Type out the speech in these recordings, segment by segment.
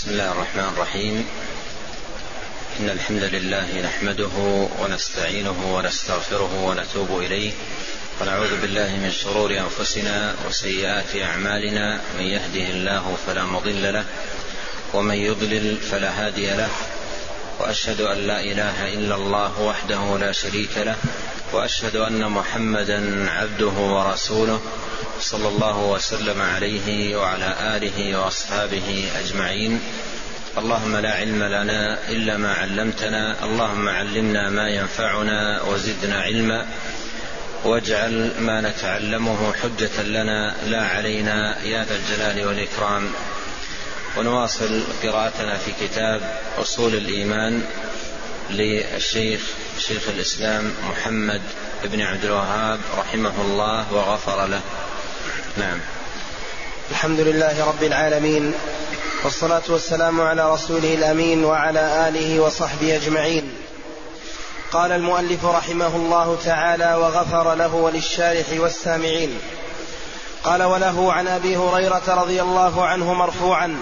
بسم الله الرحمن الرحيم. إن الحمد لله نحمده ونستعينه ونستغفره ونتوب إليه. ونعوذ بالله من شرور أنفسنا وسيئات أعمالنا. من يهده الله فلا مضل له ومن يضلل فلا هادي له. وأشهد أن لا إله إلا الله وحده لا شريك له. وأشهد أن محمدا عبده ورسوله. صلى الله وسلم عليه وعلى آله وأصحابه أجمعين. اللهم لا علم لنا إلا ما علمتنا. اللهم علمنا ما ينفعنا وزدنا علما. واجعل ما نتعلمه حجة لنا. لا علينا يا ذا الجلال والإكرام. ونواصل قراءتنا في كتاب أصول الإيمان للشيخ شيخ الإسلام محمد بن عبد الوهاب رحمه الله وغفر له. نعم. الحمد لله رب العالمين والصلاة والسلام على رسوله الأمين وعلى آله وصحبه أجمعين. قال المؤلف رحمه الله تعالى وغفر له وللشارح والسامعين قال وله عن أبي هريرة رضي الله عنه مرفوعا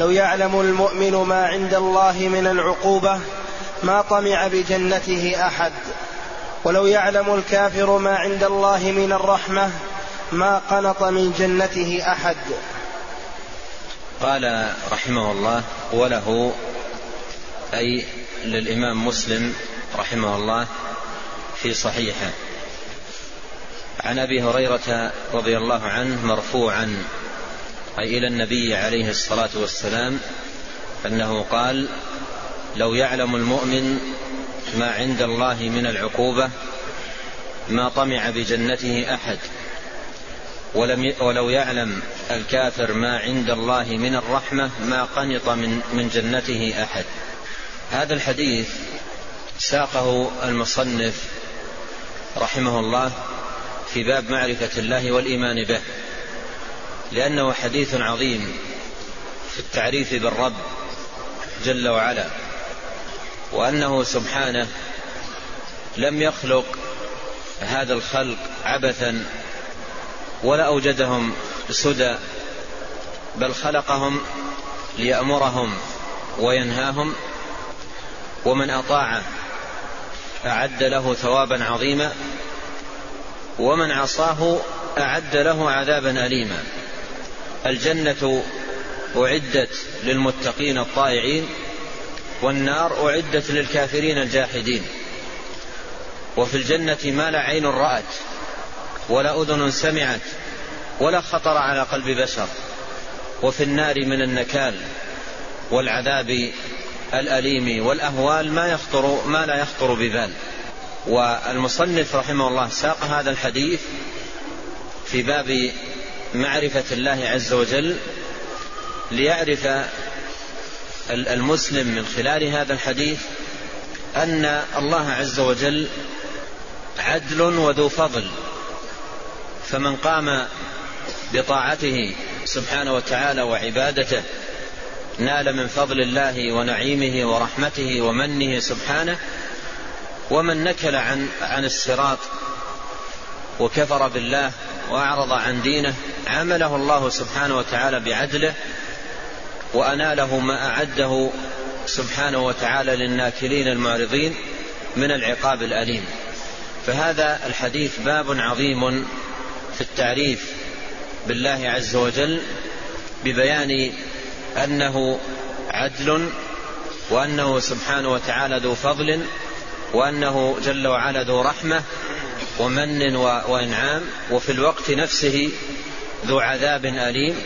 لو يعلم المؤمن ما عند الله من العقوبة ما طمع بجنته أحد. ولو يعلم الكافر ما عند الله من الرحمة ما قنط من جنته أحد. قال رحمه الله وله أي للإمام مسلم رحمه الله في صحيحه. عن أبي هريرة رضي الله عنه مرفوعا أي إلى النبي عليه الصلاة والسلام أنه قال لو يعلم المؤمن ما عند الله من العقوبة ما طمع بجنته أحد ولم ولو يعلم الكافر ما عند الله من الرحمة ما قنط من, من جنته أحد. هذا الحديث ساقه المصنف رحمه الله في باب معرفة الله والإيمان به لأنه حديث عظيم في التعريف بالرب جل وعلا وأنه سبحانه لم يخلق هذا الخلق عبثا ولا أوجدهم سدى بل خلقهم ليأمرهم وينهاهم ومن أطاعه أعد له ثوابا عظيما ومن عصاه أعد له عذابا أليما. الجنة أعدت للمتقين الطائعين والنار أعدت للكافرين الجاحدين. وفي الجنة ما لا عين رأت. ولا أذن سمعت ولا خطر على قلب بشر وفي النار من النكال والعذاب الأليم والأهوال ما يخطر ما لا يخطر ببال. والمصنف رحمه الله ساق هذا الحديث في باب معرفة الله عز وجل ليعرف المسلم من خلال هذا الحديث أن الله عز وجل عدل وذو فضل. فمن قام بطاعته سبحانه وتعالى وعبادته نال من فضل الله ونعيمه ورحمته ومنه سبحانه ومن نكل عن عن الصراط وكفر بالله وأعرض عن دينه عامله الله سبحانه وتعالى بعدله وأناله ما أعده سبحانه وتعالى للناكلين المعرضين من العقاب الأليم. فهذا الحديث باب عظيم في التعريف بالله عز وجل ببيان أنه عدل وأنه سبحانه وتعالى ذو فضل وأنه جل وعلا ذو رحمة ومن وإنعام وفي الوقت نفسه ذو عذاب أليم.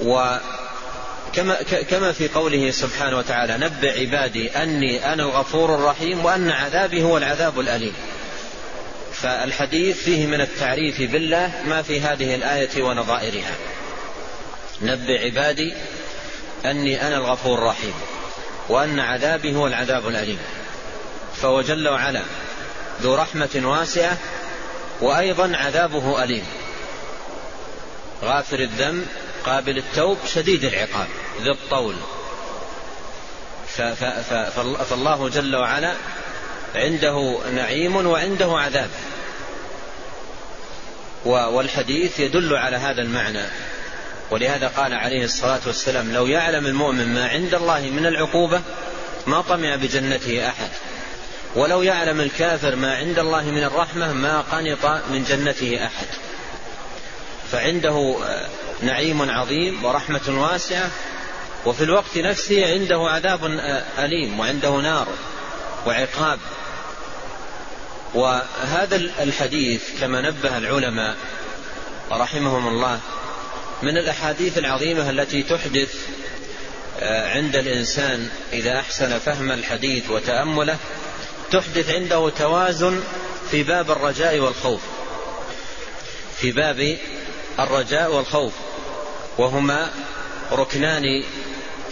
وكما كما في قوله سبحانه وتعالى نبئ عبادي أني أنا الغفور الرحيم وأن عذابي هو العذاب الأليم. فالحديث فيه من التعريف بالله ما في هذه الآية ونظائرها. نبئ عبادي أني أنا الغفور الرحيم وأن عذابي هو العذاب الأليم. فهو جل وعلا ذو رحمة واسعة وأيضا عذابه أليم. غافر الذنب قابل التوب شديد العقاب ذي الطول. فالله جل وعلا عنده نعيم وعنده عذاب. والحديث يدل على هذا المعنى. ولهذا قال عليه الصلاة والسلام لو يعلم المؤمن ما عند الله من العقوبة ما طمع بجنته أحد. ولو يعلم الكافر ما عند الله من الرحمة ما قنط من جنته أحد. فعنده نعيم عظيم ورحمة واسعة وفي الوقت نفسه عنده عذاب أليم وعنده نار وعقاب. وهذا الحديث كما نبه العلماء رحمهم الله من الأحاديث العظيمة التي تحدث آه، عند الإنسان إذا أحسن فهم الحديث وتأمله تحدث عنده توازن في باب الرجاء والخوف. في باب الرجاء والخوف وهما ركنان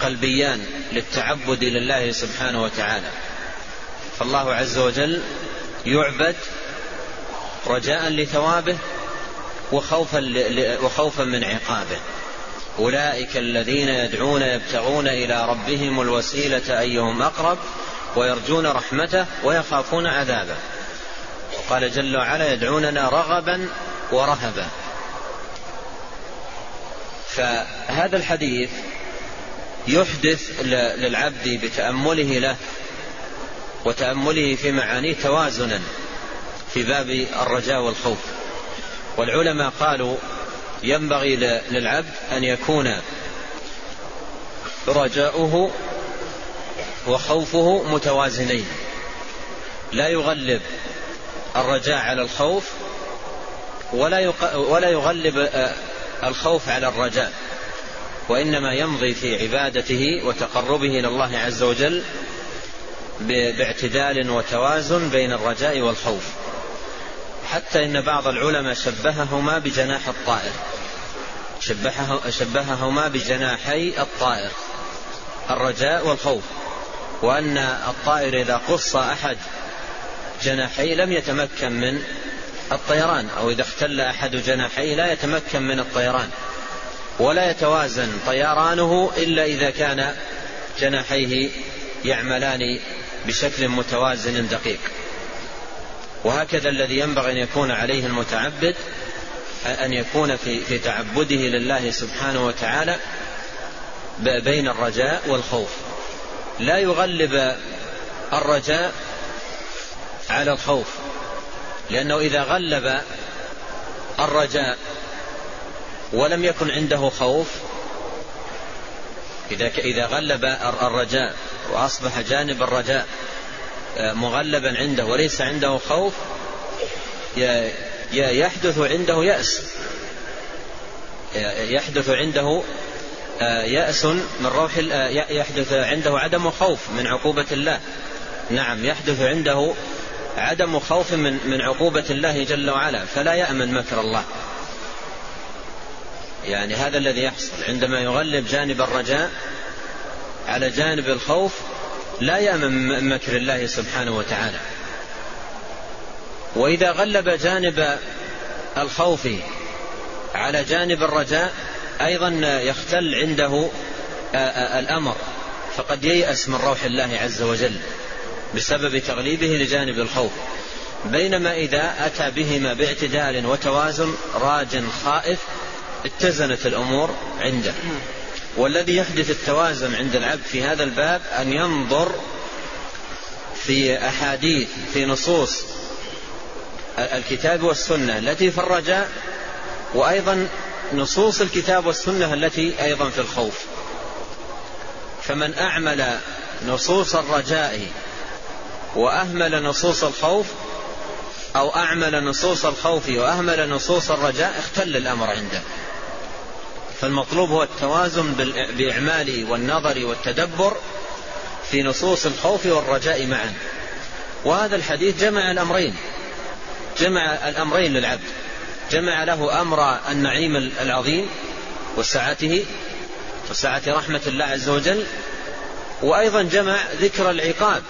قلبيان للتعبد لله سبحانه وتعالى. فالله عز وجل يعبد رجاء لثوابه وخوفا, وخوفا من عقابه. أولئك الذين يدعون يبتغون إلى ربهم الوسيلة أيهم أقرب ويرجون رحمته ويخافون عذابه. قال جل وعلا يدعوننا رغبا ورهبا. فهذا الحديث يحدث للعبد بتأمله له وتأمله في معانيه توازنا في باب الرجاء والخوف. والعلماء قالوا ينبغي للعبد أن يكون رجاؤه وخوفه متوازنين. لا يغلب الرجاء على الخوف ولا ولا يغلب آه، الخوف على الرجاء وإنما يمضي في عبادته وتقربه إلى الله عز وجل باعتدال وتوازن بين الرجاء والخوف. حتى إن بعض العلماء شبههما بجناح الطائر. شبهه شبههما بجناحي الطائر. الرجاء والخوف. وأن الطائر إذا قص أحد جناحيه لم يتمكن من الطيران أو إذا اختل أحد جناحيه لا يتمكن من الطيران. ولا يتوازن طيرانه إلا إذا كان جناحيه يعملان بشكل متوازن دقيق. وهكذا الذي ينبغي أن يكون عليه المتعبد أن يكون في في تعبده لله سبحانه وتعالى بين الرجاء والخوف. لا يغلب الرجاء على الخوف لأنه إذا غلب الرجاء ولم يكن عنده خوف إذا إذا غلب الرجاء وأصبح جانب الرجاء آه، مغلبا عنده وليس عنده خوف يحدث عنده يأس. يحدث عنده آه، يأس من روح آه، يحدث عنده عدم خوف من عقوبة الله. نعم يحدث عنده عدم خوف من من عقوبة الله جل وعلا فلا يأمن مكر الله. يعني هذا الذي يحصل عندما يغلب جانب الرجاء على جانب الخوف لا يأمن مكر الله سبحانه وتعالى. وإذا غلب جانب الخوف على جانب الرجاء أيضا يختل عنده الأمر. فقد ييأس من روح الله عز وجل بسبب تغليبه لجانب الخوف. بينما إذا أتى بهما باعتدال وتوازن راج خائف اتزنت الأمور عنده. والذي يحدث التوازن عند العبد في هذا الباب أن ينظر في أحاديث في نصوص الكتاب والسنة التي في الرجاء وأيضا نصوص الكتاب والسنة التي أيضا في الخوف. فمن أعمل نصوص الرجاء وأهمل نصوص الخوف أو أعمل نصوص الخوف وأهمل نصوص الرجاء اختل الأمر عنده. فالمطلوب هو التوازن بإعمال والنظر والتدبر في نصوص الخوف والرجاء معا. وهذا الحديث جمع الأمرين. جمع الأمرين للعبد. جمع له أمر النعيم العظيم وسعته وسعة رحمة الله عز وجل وأيضا جمع ذكر العقاب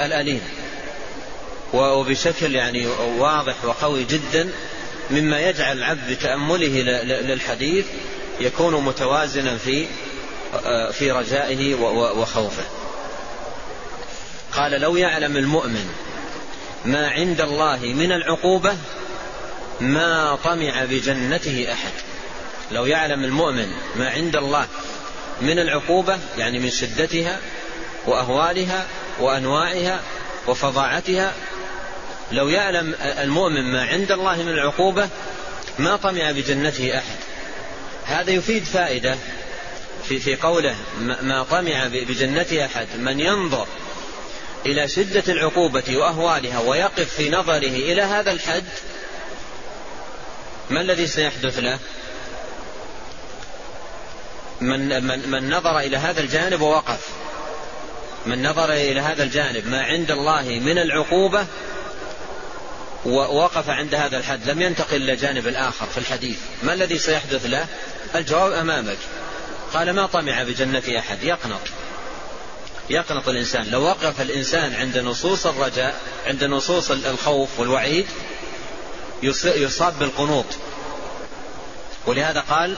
الأليم. وبشكل يعني واضح وقوي جدا مما يجعل العبد بتأمله للحديث يكون متوازنا في في رجائه وخوفه. قال لو يعلم المؤمن ما عند الله من العقوبة ما طمع بجنته أحد. لو يعلم المؤمن ما عند الله من العقوبة يعني من شدتها وأهوالها وأنواعها وفظاعتها لو يعلم المؤمن ما عند الله من العقوبة ما طمع بجنته أحد. هذا يفيد فائدة في, في قوله ما طمع بجنته أحد. من ينظر إلى شدة العقوبة وأهوالها ويقف في نظره إلى هذا الحد ما الذي سيحدث له؟ من, من, من نظر إلى هذا الجانب ووقف. من نظر إلى هذا الجانب ما عند الله من العقوبة ووقف عند هذا الحد. لم ينتقل إلى الجانب الآخر في الحديث. ما الذي سيحدث له؟ الجواب أمامك. قال ما طمع بجنة أحد. يقنط. يقنط الإنسان. لو وقف الإنسان عند نصوص الرجاء عند نصوص الخوف والوعيد يصاب بالقنوط. ولهذا قال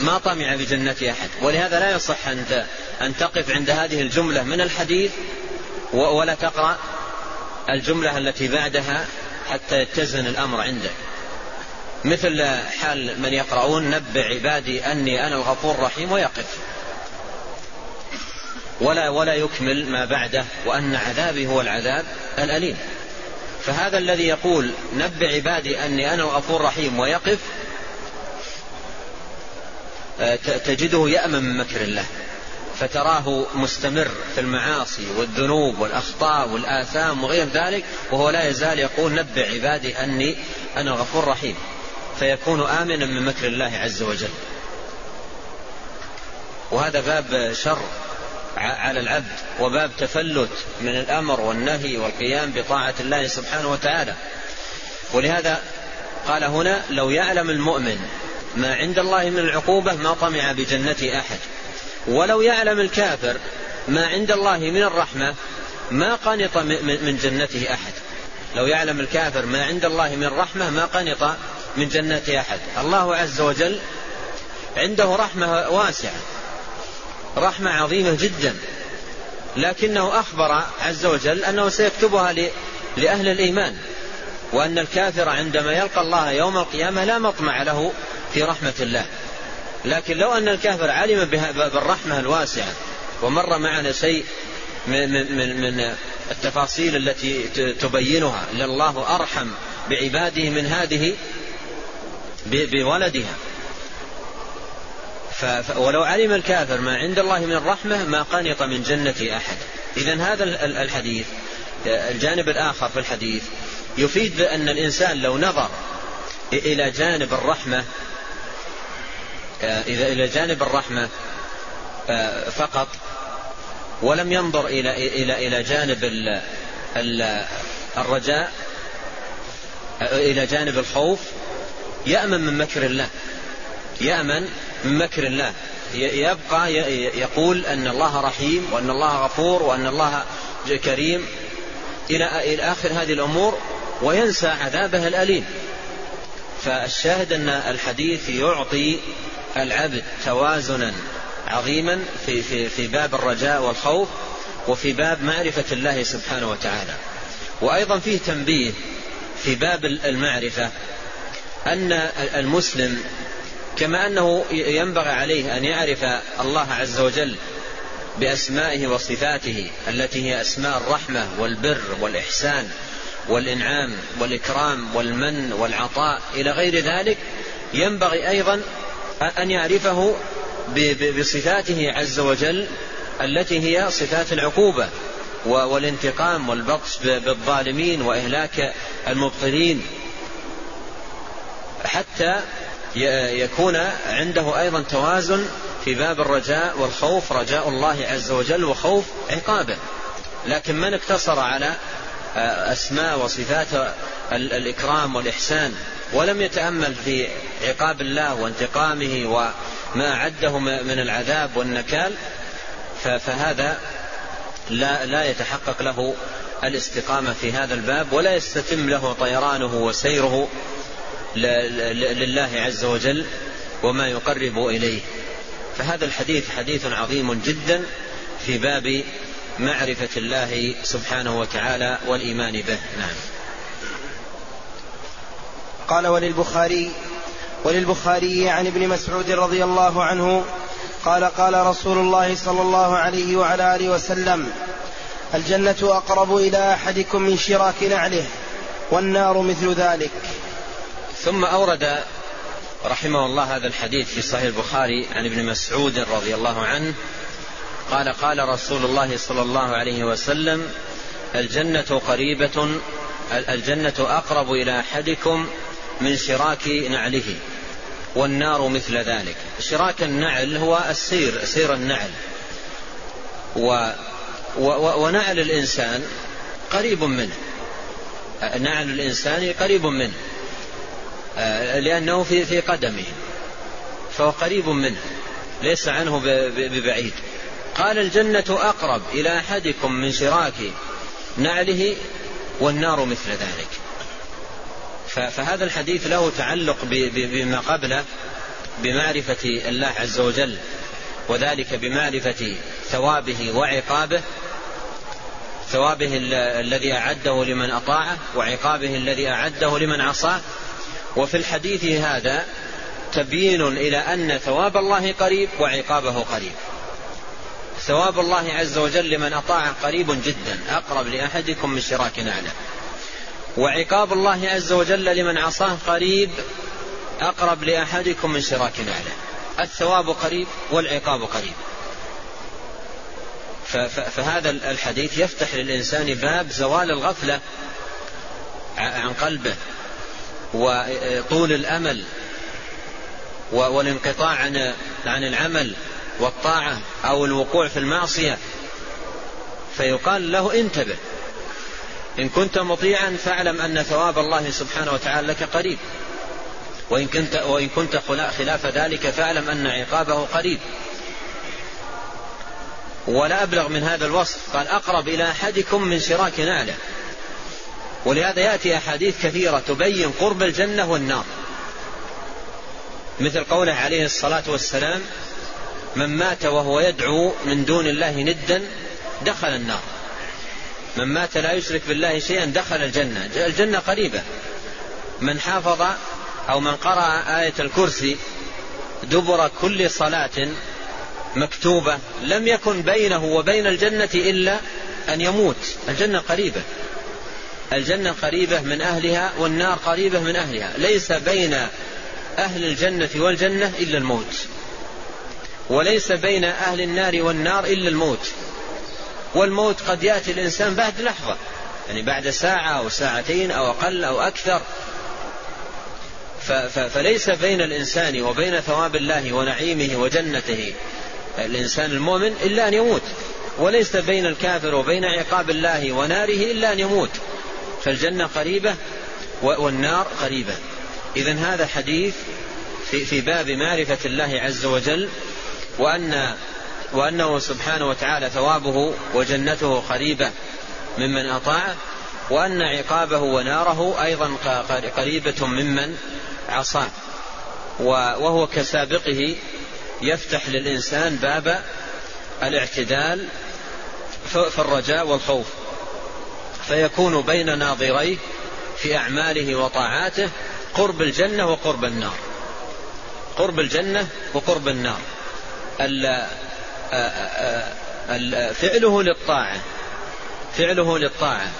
ما طمع بجنة أحد. ولهذا لا يصح أن أن تقف عند هذه الجملة من الحديث ولا تقرأ الجملة التي بعدها حتى يتزن الأمر عندك. مثل حال من يقرؤون نبع عبادي أني أنا الغفور الرحيم ويقف. ولا ولا يكمل ما بعده وأن عذابي هو العذاب الأليم. فهذا الذي يقول نبع عبادي أني أنا الغفور الرحيم ويقف آه، تجده يأمن من مكر الله. فتراه مستمر في المعاصي والذنوب والأخطاء والآثام وغير ذلك وهو لا يزال يقول نبع عبادي أني أنا الغفور الرحيم. فيكون آمنا من مكر الله عز وجل. وهذا باب شر على العبد وباب تفلت من الأمر والنهي والقيام بطاعة الله سبحانه وتعالى. ولهذا قال هنا لو يعلم المؤمن ما عند الله من العقوبة ما طمع بجنة أحد. ولو يعلم الكافر ما عند الله من الرحمة ما قنط من جنته أحد. لو يعلم الكافر ما عند الله من رحمة ما قنط من جنة أحد. الله عز وجل عنده رحمة واسعة رحمة عظيمة جدا. لكنه أخبر عز وجل أنه سيكتبها لأهل الإيمان وأن الكافر عندما يلقى الله يوم القيامة لا مطمع له في رحمة الله. لكن لو أن الكافر علم بالرحمة الواسعة ومر معنا شيء من, من, من التفاصيل التي تبينها لله أرحم بعباده من هذه بولدها. ولو علم الكافر ما عند الله من الرحمة ما قنط من جنة أحد. إذا هذا الحديث الجانب الآخر في الحديث يفيد بأن الإنسان لو نظر إلى جانب الرحمة إذا إلى جانب الرحمة فقط ولم ينظر إلى إلى إلى جانب الرجاء إلى جانب الخوف يأمن من مكر الله. يأمن من مكر الله. يبقى يقول أن الله رحيم وأن الله غفور وأن الله كريم. إلى آخر هذه الأمور وينسى عذابه الأليم. فالشاهد أن الحديث يعطي العبد توازنا عظيما في, في, في باب الرجاء والخوف وفي باب معرفة الله سبحانه وتعالى. وأيضا فيه تنبيه في باب المعرفة. أن المسلم كما أنه ينبغي عليه أن يعرف الله عز وجل بأسمائه وصفاته التي هي أسماء الرحمة والبر والإحسان والإنعام والإكرام والمن والعطاء إلى غير ذلك ينبغي أيضا أن يعرفه بصفاته عز وجل التي هي صفات العقوبة والانتقام والبطش بالظالمين وإهلاك المبطلين. حتى يكون عنده أيضا توازن في باب الرجاء والخوف رجاء الله عز وجل وخوف عقابه. لكن من اقتصر على آه، أسماء وصفات الإكرام والإحسان ولم يتأمل في عقاب الله وانتقامه وما أعده من العذاب والنكال فهذا لا لا يتحقق له الاستقامة في هذا الباب ولا يستتم له طيرانه وسيره لله عز وجل وما يقرب إليه. فهذا الحديث حديث عظيم جدا في باب معرفة الله سبحانه وتعالى والإيمان به. نعم. قال وللبخاري وللبخاري عن ابن مسعود رضي الله عنه قال قال رسول الله صلى الله عليه وعلى آله وسلم الجنة أقرب إلى أحدكم من شراك نعله والنار مثل ذلك. ثم أورد رحمه الله هذا الحديث في صحيح البخاري عن ابن مسعود رضي الله عنه قال قال رسول الله صلى الله عليه وسلم الجنة قريبة الجنة أقرب إلى أحدكم من شراك نعله والنار مثل ذلك. شراك النعل هو السير سير النعل. و و ونعل الإنسان قريب منه. نعل الإنسان قريب منه. لأنه في في قدمه. فهو قريب منه ليس عنه ببعيد. قال الجنة أقرب إلى أحدكم من شراك نعله والنار مثل ذلك. فهذا الحديث له تعلق بما قبله بمعرفة الله عز وجل وذلك بمعرفة ثوابه وعقابه ثوابه الذي أعده لمن أطاعه وعقابه الذي أعده لمن عصاه. وفي الحديث هذا تبيين إلى أن ثواب الله قريب وعقابه قريب. ثواب الله عز وجل لمن أطاعه قريب جدا أقرب لأحدكم من شراك نعلة. وعقاب الله عز وجل لمن عصاه قريب أقرب لأحدكم من شراك نعلة. الثواب قريب والعقاب قريب. فهذا الحديث يفتح للإنسان باب زوال الغفلة عن قلبه. وطول الأمل والانقطاع عن عن العمل والطاعة أو الوقوع في المعصية فيقال له انتبه. إن كنت مطيعا فاعلم أن ثواب الله سبحانه وتعالى لك قريب. وإن كنت, وإن كنت خلاف ذلك فاعلم أن عقابه قريب. ولا أبلغ من هذا الوصف. قال أقرب إلى أحدكم من شراك نعله. ولهذا يأتي أحاديث كثيرة تبين قرب الجنة والنار. مثل قوله عليه الصلاة والسلام من مات وهو يدعو من دون الله ندا دخل النار. من مات لا يشرك بالله شيئا دخل الجنة. الجنة قريبة. من حافظ أو من قرأ آية الكرسي دبر كل صلاة مكتوبة لم يكن بينه وبين الجنة إلا أن يموت. الجنة قريبة. الجنة قريبة من أهلها والنار قريبة من أهلها. ليس بين أهل الجنة والجنة إلا الموت. وليس بين أهل النار والنار إلا الموت. والموت قد يأتي الإنسان بعد لحظة. يعني بعد ساعة أو ساعتين أو أقل أو أكثر. فليس بين الإنسان وبين ثواب الله ونعيمه وجنته الإنسان المؤمن إلا أن يموت. وليس بين الكافر وبين عقاب الله وناره إلا أن يموت. فالجنة قريبة والنار قريبة. إذا هذا حديث في, في باب معرفة الله عز وجل وأن وأنه سبحانه وتعالى ثوابه وجنته قريبة ممن أطاعه وأن عقابه وناره أيضا قريبة ممن عصاه. وهو كسابقه يفتح للإنسان باب الاعتدال في الرجاء والخوف. فيكون بين ناظريه في أعماله وطاعاته قرب الجنة وقرب النار. قرب الجنة وقرب النار. فعله للطاعة. فعله للطاعة.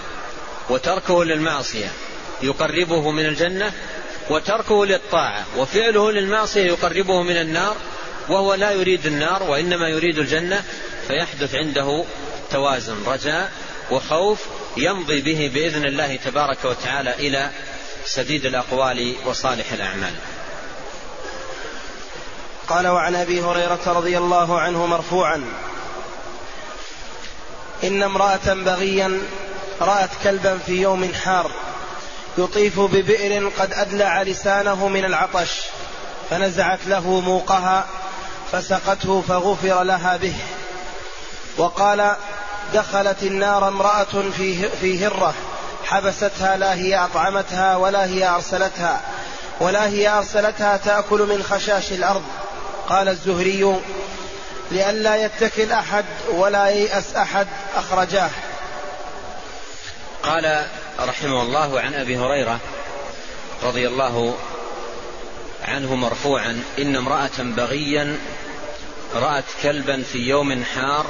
وتركه للمعصية. يقربه من الجنة وتركه للطاعة. وفعله للمعصية يقربه من النار. وهو لا يريد النار وإنما يريد الجنة. فيحدث عنده توازن رجاء وخوف يمضي به بإذن الله تبارك وتعالى إلى سديد الأقوال وصالح الأعمال. قال وعن أبي هريرة رضي الله عنه مرفوعا إن امرأة بغيا رأت كلبا في يوم حار يطيف ببئر قد أدلع لسانه من العطش فنزعت له موقها فسقته فغفر لها به وقال دخلت النار امرأة في, في هرة حبستها لا هي أطعمتها ولا هي أرسلتها ولا هي أرسلتها تأكل من خشاش الأرض. قال الزهري لئلا يتكل أحد ولا ييأس أحد أخرجاه. قال رحمه الله عن أبي هريرة رضي الله عنه مرفوعا إن امرأة بغيا رأت كلبا في يوم حار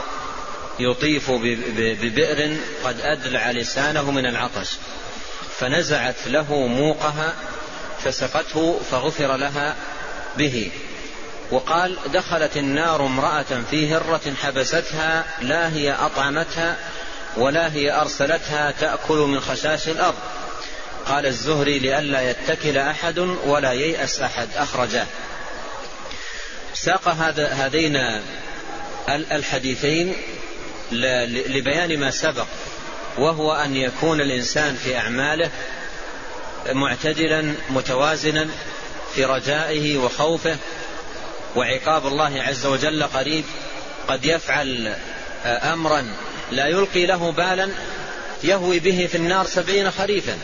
يطيف ببئر قد أدلع لسانه من العطش فنزعت له موقها فسقته فغفر لها به. وقال دخلت النار امرأة في هرة حبستها لا هي أطعمتها ولا هي أرسلتها تأكل من خشاش الأرض. قال الزهري لئلا يتكل أحد ولا ييأس أحد. أخرجاه ساق هذا هذين الحديثين لبيان ما سبق وهو أن يكون الإنسان في أعماله معتدلا متوازنا في رجائه وخوفه وعقاب الله عز وجل قريب قد يفعل أمرا لا يلقي له بالا يهوي به في النار سبعين خريفا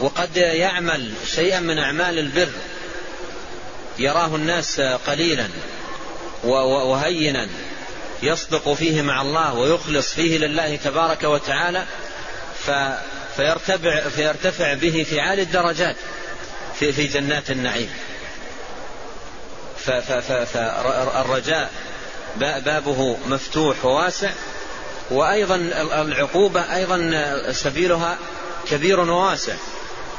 وقد يعمل شيئا من أعمال البر يراه الناس قليلا وهينا. يصدق فيه مع الله ويخلص فيه لله تبارك وتعالى فيرتفع, فيرتفع به في عالي الدرجات في, في جنات النعيم. فالرجاء بابه مفتوح وواسع وأيضا العقوبة أيضا سبيلها كبير وواسع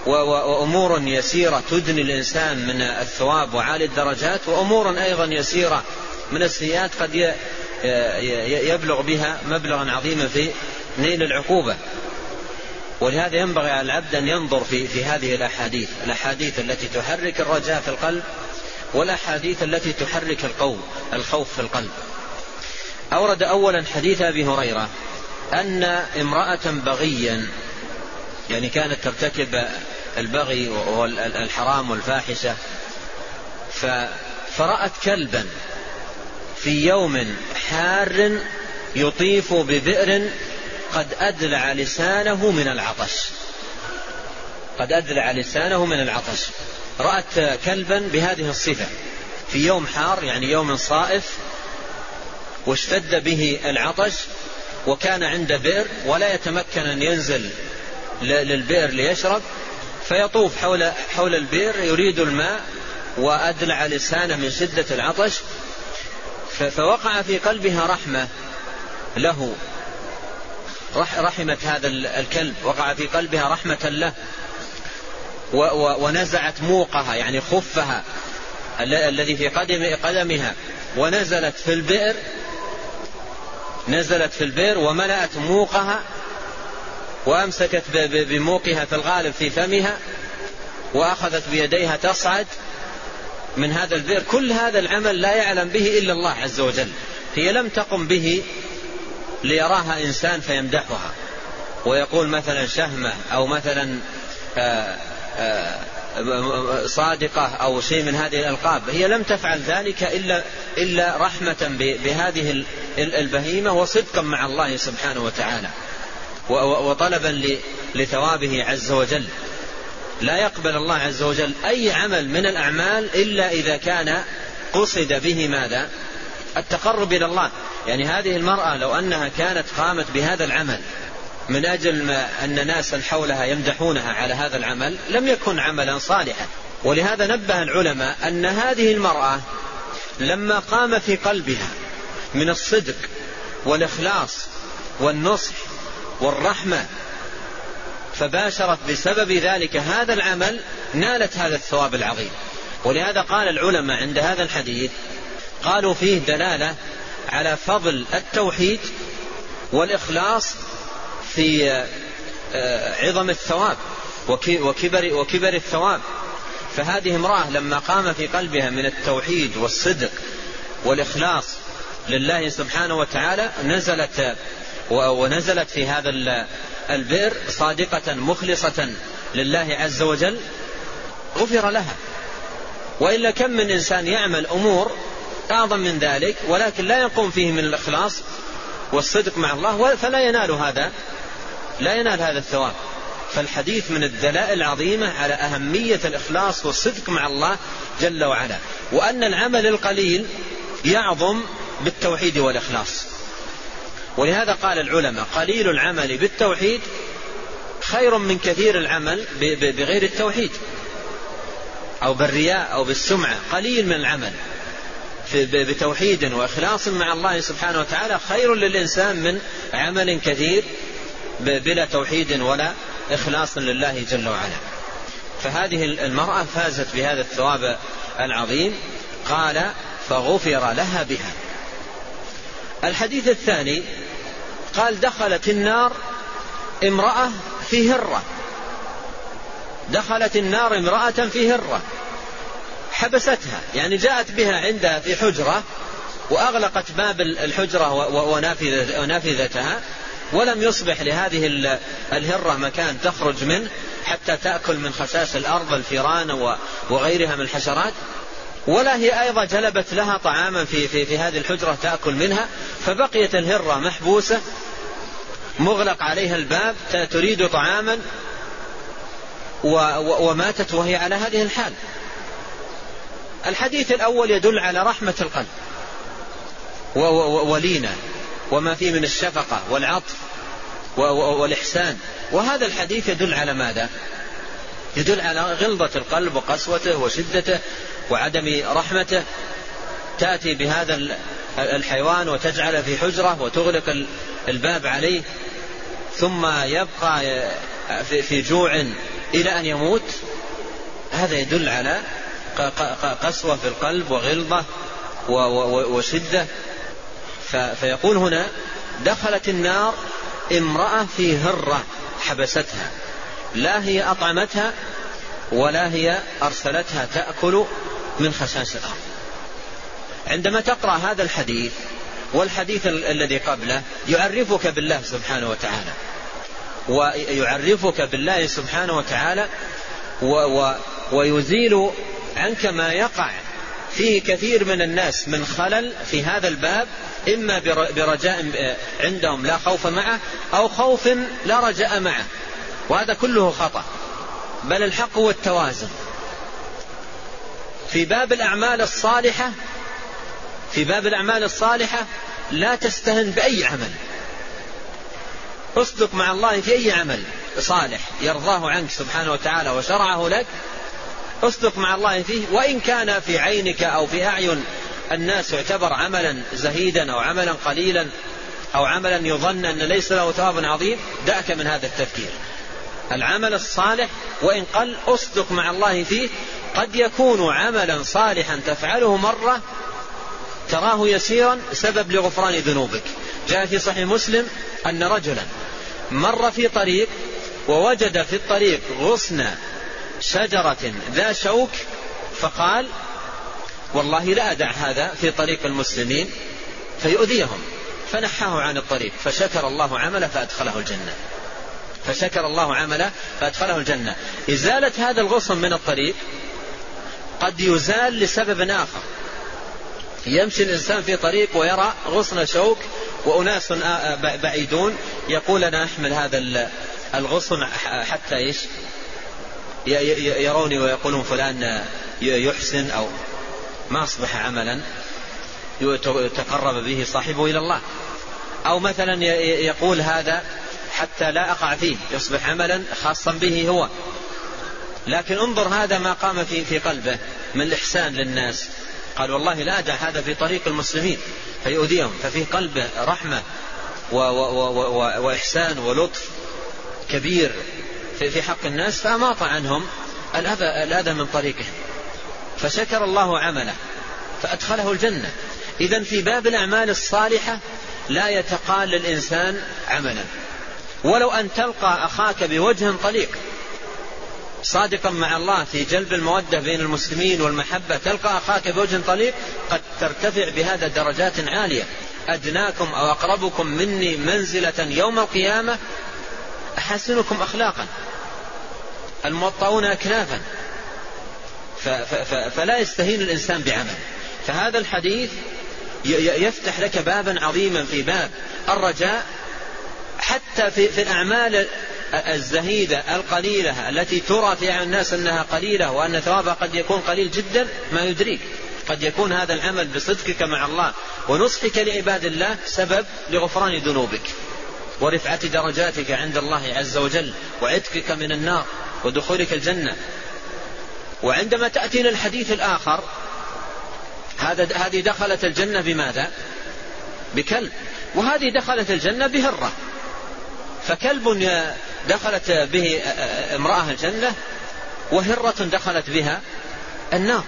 وأمور يسيرة تدني الإنسان من الثواب وعالي الدرجات وأمور أيضا يسيرة من السيئات قد يبلغ بها مبلغا عظيما في نيل العقوبة. ولهذا ينبغي على العبد أن ينظر في, في هذه الأحاديث الأحاديث التي تحرك الرجاء في القلب والأحاديث التي تحرك القوم الخوف في القلب. أورد أولا حديث أبي هريرة أن امرأة بغيا يعني كانت ترتكب البغي والحرام والفاحشة فرأت كلبا في يوم حار يطيف ببئر قد أدلع لسانه من العطش. قد أدلع لسانه من العطش. رأت كلبا بهذه الصفة. في يوم حار يعني يوم صائف واشتد به العطش وكان عند بئر ولا يتمكن أن ينزل للبئر ليشرب فيطوف حول حول البئر يريد الماء وأدلع لسانه من شدة العطش فوقع في قلبها رحمة له. رحمت هذا الكلب. وقع في قلبها رحمة له. ونزعت موقها يعني خفها الذي في قدم قدمها. ونزلت في البئر. نزلت في البئر وملأت موقها. وأمسكت بموقها في الغالب في فمها. وأخذت بيديها تصعد. من هذا البئر كل هذا العمل لا يعلم به إلا الله عز وجل. هي لم تقم به ليراها إنسان فيمدحها. ويقول مثلا شهمة أو مثلا آآ آآ صادقة أو شيء من هذه الألقاب. هي لم تفعل ذلك إلا, إلا رحمة بهذه البهيمة وصدقا مع الله سبحانه وتعالى. وطلبا لثوابه عز وجل. لا يقبل الله عز وجل أي عمل من الأعمال إلا إذا كان قصد به ماذا؟ التقرب إلى الله. يعني هذه المرأة لو أنها كانت قامت بهذا العمل من أجل ما أن ناسا حولها يمدحونها على هذا العمل لم يكن عملا صالحا. ولهذا نبه العلماء أن هذه المرأة لما قام في قلبها من الصدق والإخلاص والنصح والرحمة فباشرت بسبب ذلك هذا العمل نالت هذا الثواب العظيم. ولهذا قال العلماء عند هذا الحديث قالوا فيه دلالة على فضل التوحيد والإخلاص في آه، عظم الثواب وكبر وكبر الثواب. فهذه امرأة لما قام في قلبها من التوحيد والصدق والإخلاص لله سبحانه وتعالى نزلت ونزلت في هذا البئر صادقة مخلصة لله عز وجل. غفر لها. وإلا كم من إنسان يعمل أمور أعظم من ذلك ولكن لا يقوم فيه من الإخلاص والصدق مع الله فلا ينال هذا لا ينال هذا الثواب. فالحديث من الدلائل العظيمة على أهمية الإخلاص والصدق مع الله جل وعلا. وأن العمل القليل يعظم بالتوحيد والإخلاص. ولهذا قال العلماء قليل العمل بالتوحيد خير من كثير العمل بغير التوحيد أو بالرياء أو بالسمعة قليل من العمل بتوحيد وإخلاص مع الله سبحانه وتعالى خير للإنسان من عمل كثير بلا توحيد ولا إخلاص لله جل وعلا. فهذه المرأة فازت بهذا الثواب العظيم قال فغفر لها بها. الحديث الثاني قال دخلت النار امرأة في هرة. دخلت النار امرأة في هرة. حبستها يعني جاءت بها عندها في حجرة وأغلقت باب الحجرة ونافذتها ولم يصبح لهذه الهرة مكان تخرج منه حتى تأكل من خساس الأرض الفيران وغيرها من الحشرات. ولا هي أيضا جلبت لها طعاما في, في, في هذه الحجرة تأكل منها فبقيت الهرة محبوسة مغلق عليها الباب تريد طعاما وماتت وهي على هذه الحال. الحديث الأول يدل على رحمة القلب ولينة وما فيه من الشفقة والعطف والإحسان. وهذا الحديث يدل على ماذا؟ يدل على غلظة القلب وقسوته وشدته. وعدم رحمته تأتي بهذا الحيوان وتجعله في حجرة وتغلق الباب عليه ثم يبقى في جوع إلى أن يموت. هذا يدل على قسوة في القلب وغلظة وشدة. فيقول هنا دخلت النار امرأة في هرة حبستها لا هي أطعمتها ولا هي أرسلتها تأكل من خساس الأرض. عندما تقرأ هذا الحديث والحديث الذي قبله يعرفك بالله سبحانه وتعالى. ويعرفك بالله سبحانه وتعالى و و ويزيل عنك ما يقع فيه كثير من الناس من خلل في هذا الباب إما برجاء عندهم لا خوف معه أو خوف لا رجاء معه. وهذا كله خطأ. بل الحق هو التوازن. في باب الأعمال الصالحة في باب الأعمال الصالحة لا تستهن بأي عمل. اصدق مع الله في أي عمل صالح يرضاه عنك سبحانه وتعالى وشرعه لك اصدق مع الله فيه. وإن كان في عينك أو في أعين الناس يعتبر عملا زهيدا أو عملا قليلا أو عملا يظن أن ليس له ثواب عظيم دعك من هذا التفكير. العمل الصالح وإن قل أصدق مع الله فيه قد يكون عملا صالحا تفعله مرة تراه يسيرا سبب لغفران ذنوبك. جاء في صحيح مسلم أن رجلا مر في طريق ووجد في الطريق غصن شجرة ذا شوك فقال والله لا أدع هذا في طريق المسلمين. فيؤذيهم فنحاه عن الطريق فشكر الله عمله فأدخله الجنة. فشكر الله عمله فأدخله الجنة. إزالة هذا الغصن من الطريق قد يزال لسبب آخر. يمشي الإنسان في طريق ويرى غصن شوك وأناس بعيدون. يقول أنا أحمل هذا الغصن حتى إيش؟ يروني ويقولون فلان يحسن أو ما أصبح عملا. يتقرب به صاحبه إلى الله. أو مثلا يقول هذا حتى لا أقع فيه يصبح عملا خاصا به هو. لكن انظر هذا ما قام في في قلبه من الإحسان للناس. قال والله لا أدع هذا في طريق المسلمين. فيؤذيهم ففي قلبه رحمة و و و و وإحسان ولطف كبير في, في حق الناس فأماط عنهم الأذى, الأذى من طريقهم. فشكر الله عمله فأدخله الجنة. إذا في باب الأعمال الصالحة لا يتقال للإنسان عملا. ولو أن تلقى أخاك بوجه طليق صادقا مع الله في جلب المودة بين المسلمين والمحبة تلقى أخاك بوجه طليق قد ترتفع بهذا درجات عالية. أدناكم أو أقربكم مني منزلة يوم القيامة أحسنكم أخلاقا. الموطؤون أكنافا. فلا يستهين الإنسان بعمل. فهذا الحديث يفتح لك بابا عظيما في باب الرجاء حتى في, في الأعمال الزهيدة القليلة التي ترى في الناس أنها قليلة وأن ثوابها قد يكون قليل جدا ما يدريك. قد يكون هذا العمل بصدقك مع الله ونصحك لعباد الله سبب لغفران ذنوبك ورفعة درجاتك عند الله عز وجل وعتقك من النار ودخولك الجنة. وعندما تأتينا الحديث الآخر هذا هذه دخلت الجنة بماذا؟ بكلب. وهذه دخلت الجنة بهرة. فكلب دخلت به امرأة الجنة وهرة دخلت بها النار.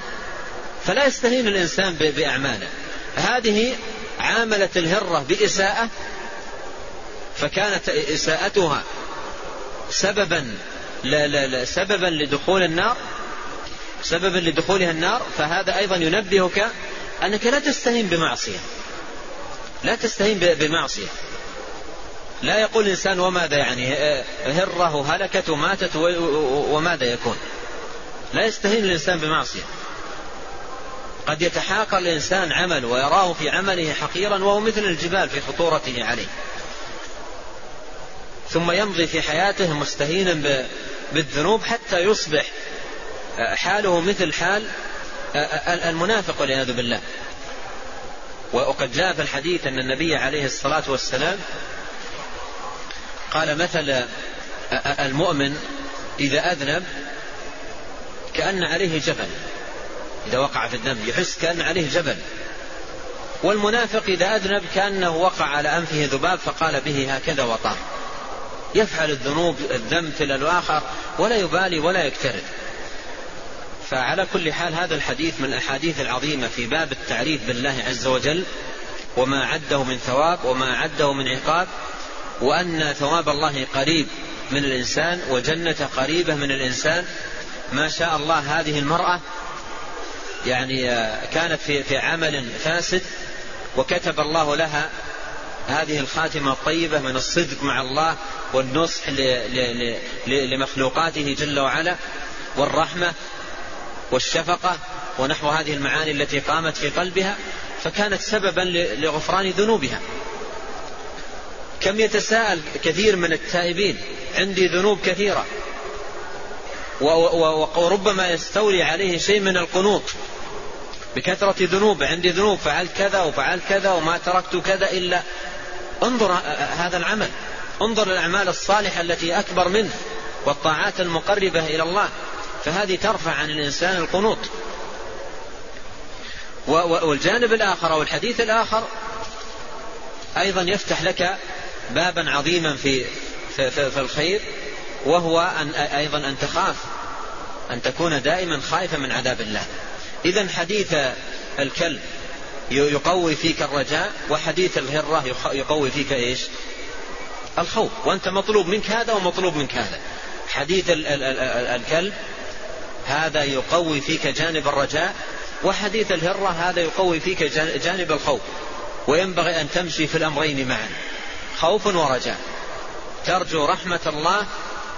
فلا يستهين الإنسان بأعماله. هذه عاملت الهرة بإساءة فكانت إساءتها سببا لا لا لا سببا لدخول النار سببا لدخولها النار. فهذا أيضا ينبهك أنك لا تستهين بمعصية. لا تستهين بمعصية. لا يقول الإنسان وماذا يعني هره هلكت وماتت وماذا يكون؟ لا يستهين الإنسان بمعصية. قد يتحاقر الإنسان عمل ويراه في عمله حقيرا وهو مثل الجبال في خطورته عليه. ثم يمضي في حياته مستهينا بالذنوب حتى يصبح حاله مثل حال المنافق والعياذ بالله. وقد جاء في الحديث أن النبي عليه الصلاة والسلام قال مثل المؤمن إذا أذنب كأن عليه جبل إذا وقع في الذنب يحس كأن عليه جبل والمنافق إذا أذنب كأنه وقع على أنفه ذباب فقال به هكذا وطار يفعل الذنوب الذنب تلو الآخر ولا يبالي ولا يكترث. فعلى كل حال هذا الحديث من الأحاديث العظيمة في باب التعريف بالله عز وجل وما عده من ثواب وما عده من عقاب. وأن ثواب الله قريب من الإنسان وجنة قريبة من الإنسان. ما شاء الله هذه المرأة يعني كانت في في عمل فاسد وكتب الله لها هذه الخاتمة الطيبة من الصدق مع الله والنصح لمخلوقاته جل وعلا والرحمة والشفقة ونحو هذه المعاني التي قامت في قلبها فكانت سببا لغفران ذنوبها. كم يتساءل كثير من التائبين؟ عندي ذنوب كثيرة. وربما يستولي عليه شيء من القنوط. بكثرة ذنوب عندي ذنوب فعلت كذا وفعلت كذا وما تركت كذا إلا. انظر هذا العمل. انظر الأعمال الصالحة التي أكبر منه والطاعات المقربة إلى الله. فهذه ترفع عن الإنسان القنوط. والجانب الآخر أو الحديث الآخر أيضا يفتح لك بابا عظيما في في, في, في الخير وهو أن أيضا أن تخاف أن تكون دائما خائفا من عذاب الله. إذا حديث الكلب يقوي فيك الرجاء وحديث الهرة يقوي فيك إيش؟ الخوف. وأنت مطلوب منك هذا ومطلوب منك هذا. حديث الكلب هذا يقوي فيك جانب الرجاء وحديث الهرة هذا يقوي فيك جانب الخوف. وينبغي أن تمشي في الأمرين معا. خوف ورجاء. ترجو رحمة الله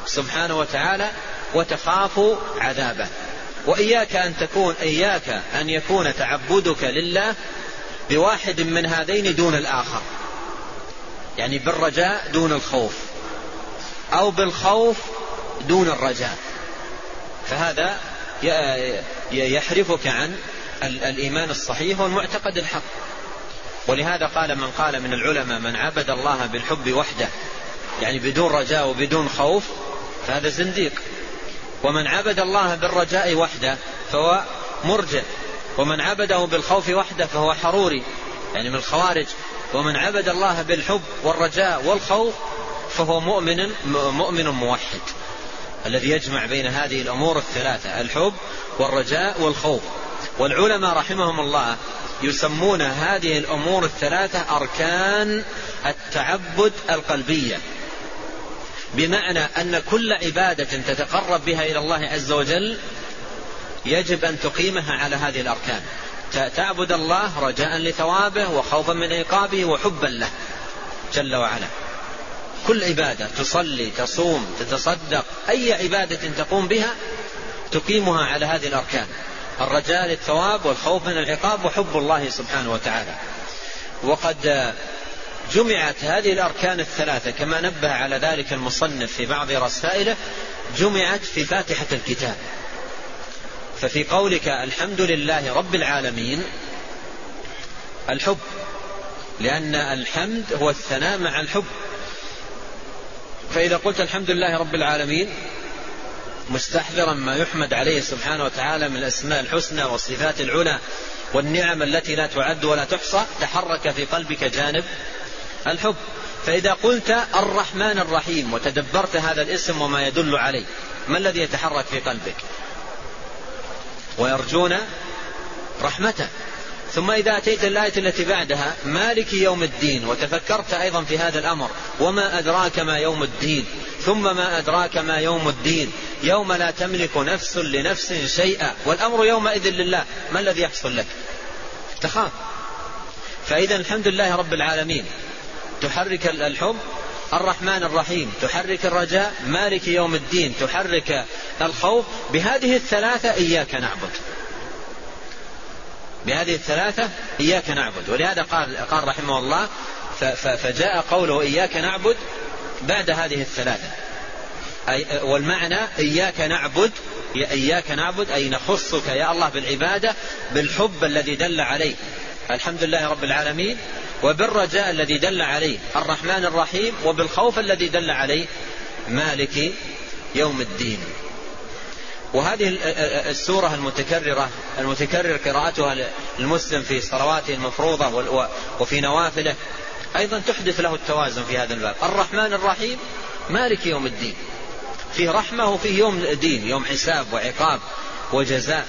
سبحانه وتعالى وتخاف عذابه. وإياك أن تكون إياك أن يكون تعبدك لله بواحد من هذين دون الآخر. يعني بالرجاء دون الخوف. أو بالخوف دون الرجاء. فهذا يحرفك عن الإيمان الصحيح والمعتقد الحق. ولهذا قال من قال من العلماء من عبد الله بالحب وحده يعني بدون رجاء وبدون خوف فهذا زنديق. ومن عبد الله بالرجاء وحده فهو مرجع ومن عبده بالخوف وحده فهو حروري يعني من الخوارج. ومن عبد الله بالحب والرجاء والخوف فهو مؤمن مؤمن موحد الذي يجمع بين هذه الأمور الثلاثة الحب والرجاء والخوف. والعلماء رحمهم الله يسمون هذه الأمور الثلاثة أركان التعبد القلبية. بمعنى أن كل عبادة تتقرب بها إلى الله عز وجل يجب أن تقيمها على هذه الأركان. تعبد الله رجاء لثوابه وخوفا من عقابه وحبا له جل وعلا. كل عبادة تصلي تصوم تتصدق أي عبادة تقوم بها تقيمها على هذه الأركان. الرجاء للثواب والخوف من العقاب وحب الله سبحانه وتعالى. وقد جمعت هذه الأركان الثلاثة كما نبه على ذلك المصنف في بعض رسائله جمعت في فاتحة الكتاب. ففي قولك الحمد لله رب العالمين الحب لأن الحمد هو الثناء مع الحب. فإذا قلت الحمد لله رب العالمين مستحضرا ما يحمد عليه سبحانه وتعالى من الأسماء الحسنى والصفات العلى والنعم التي لا تعد ولا تحصى تحرك في قلبك جانب الحب. فإذا قلت الرحمن الرحيم وتدبرت هذا الاسم وما يدل عليه ما الذي يتحرك في قلبك؟ ويرجون رحمته. ثم إذا أتيت الآية التي بعدها مالك يوم الدين وتفكرت أيضا في هذا الأمر وما أدراك ما يوم الدين ثم ما أدراك ما يوم الدين يوم لا تملك نفس لنفس شيئا والأمر يومئذ لله. ما الذي يحصل لك؟ تخاف. فإذا الحمد لله رب العالمين. تحرك الحب الرحمن الرحيم. تحرك الرجاء مالك يوم الدين. تحرك الخوف. بهذه الثلاثة إياك نعبد. بهذه الثلاثة إياك نعبد. ولهذا قال, قال رحمه الله فجاء قوله إياك نعبد بعد هذه الثلاثة. أي والمعنى إياك نعبد إياك نعبد أي نخصك يا الله بالعبادة بالحب الذي دل عليه. الحمد لله رب العالمين وبالرجاء الذي دل عليه الرحمن الرحيم وبالخوف الذي دل عليه. مالك يوم الدين. وهذه السورة المتكررة المتكرر قراءتها المسلم في صلواته المفروضة وفي نوافله. أيضا تحدث له التوازن في هذا الباب. الرحمن الرحيم مالك يوم الدين. فيه رحمة وفيه يوم دين يوم حساب وعقاب وجزاء.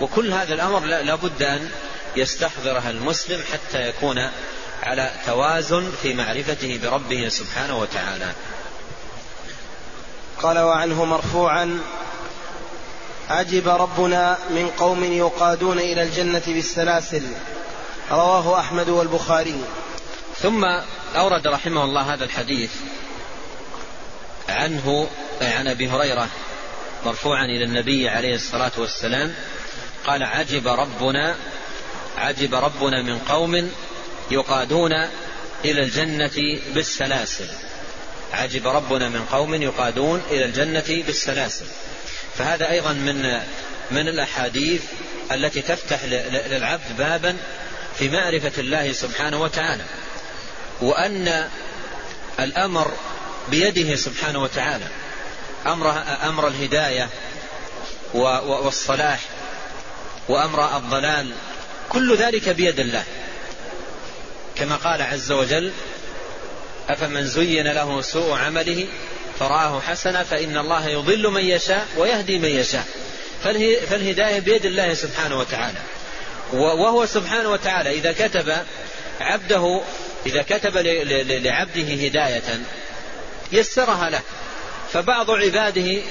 وكل هذا الأمر لابد أن يستحضرها المسلم حتى يكون على توازن في معرفته بربه سبحانه وتعالى. قال وعنه مرفوعا عجب ربنا من قوم يقادون إلى الجنة بالسلاسل. رواه أحمد والبخاري. ثم أورد رحمه الله هذا الحديث. عنه عن أبي هريرة مرفوعا إلى النبي عليه الصلاة والسلام قال عجب ربنا عجب ربنا من قوم يقادون إلى الجنة بالسلاسل. عجب ربنا من قوم يقادون إلى الجنة بالسلاسل. فهذا أيضا من من الأحاديث التي تفتح للعبد بابا في معرفة الله سبحانه وتعالى. وأن الأمر بيده سبحانه وتعالى. أمر أمر الهداية والصلاح وأمر الضلال. كل ذلك بيد الله. كما قال عز وجل افمن زين له سوء عمله فرآه حسنا فإن الله يضل من يشاء ويهدي من يشاء. فالهداية بيد الله سبحانه وتعالى. وهو سبحانه وتعالى إذا كتب عبده إذا كتب لعبده هداية يسرها له. فبعض عباده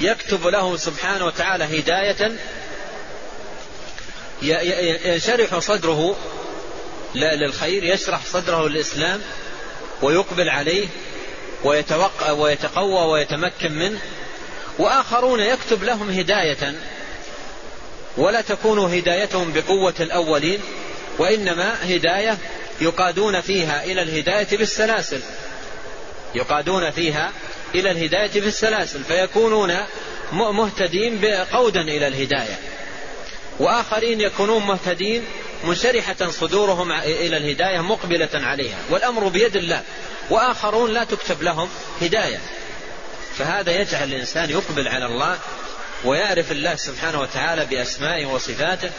يكتب له سبحانه وتعالى هداية ينشرح صدره للخير يشرح صدره للإسلام ويقبل عليه ويتوقع ويتقوى ويتمكن منه. وآخرون يكتب لهم هداية. ولا تكون هدايتهم بقوة الأولين وإنما هداية يقادون فيها إلى الهداية بالسلاسل. يقادون فيها إلى الهداية بالسلاسل فيكونون مهتدين بقودا إلى الهداية. وآخرين يكونون مهتدين منشرحة صدورهم إلى الهداية مقبلة عليها. والأمر بيد الله. وآخرون لا تكتب لهم هداية. فهذا يجعل الإنسان يقبل على الله ويعرف الله سبحانه وتعالى بأسمائه وصفاته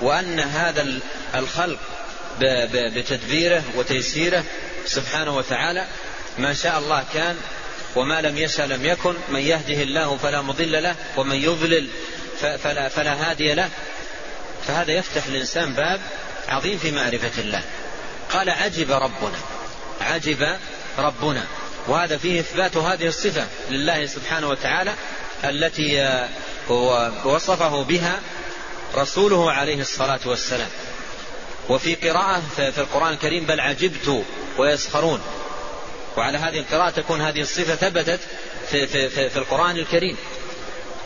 وأن هذا الخلق بتدبيره وتيسيره سبحانه وتعالى ما شاء الله كان وما لم يشاء لم يكن من يهده الله فلا مضل له ومن يضلل فلا, فلا هادي له. فهذا يفتح الإنسان باب عظيم في معرفة الله. قال عجب ربنا عجب ربنا. وهذا فيه إثبات هذه الصفة لله سبحانه وتعالى التي وصفه بها رسوله عليه الصلاة والسلام. وفي قراءة في القرآن الكريم بل عجبت ويسخرون. وعلى هذه القراءة تكون هذه الصفة ثبتت في, في, في, في القرآن الكريم.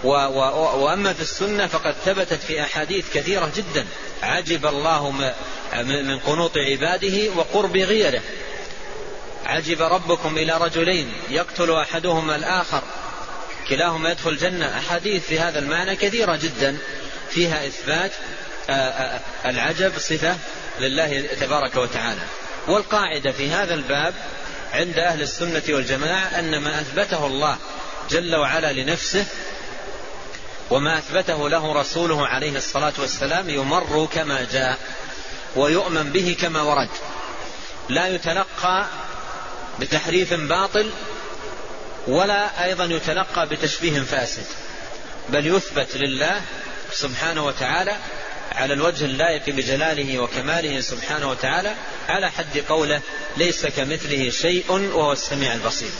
وأما في السنة فقد ثبتت في أحاديث كثيرة جدا. عجب الله من قنوط عباده وقرب غيره. عجب ربكم إلى رجلين يقتل أحدهما الآخر. كلاهما يدخل الجنة. أحاديث في هذا المعنى كثيرة جدا. فيها إثبات العجب صفة لله تبارك وتعالى. والقاعدة في هذا الباب عند أهل السنة والجماعة أن ما أثبته الله جل وعلا لنفسه وما أثبته له رسوله عليه الصلاة والسلام يمر كما جاء ويؤمن به كما ورد. لا يتلقى بتحريف باطل ولا أيضا يتلقى بتشبيه فاسد بل يثبت لله سبحانه وتعالى على الوجه اللائق بجلاله وكماله سبحانه وتعالى على حد قوله ليس كمثله شيء وهو السميع البصير.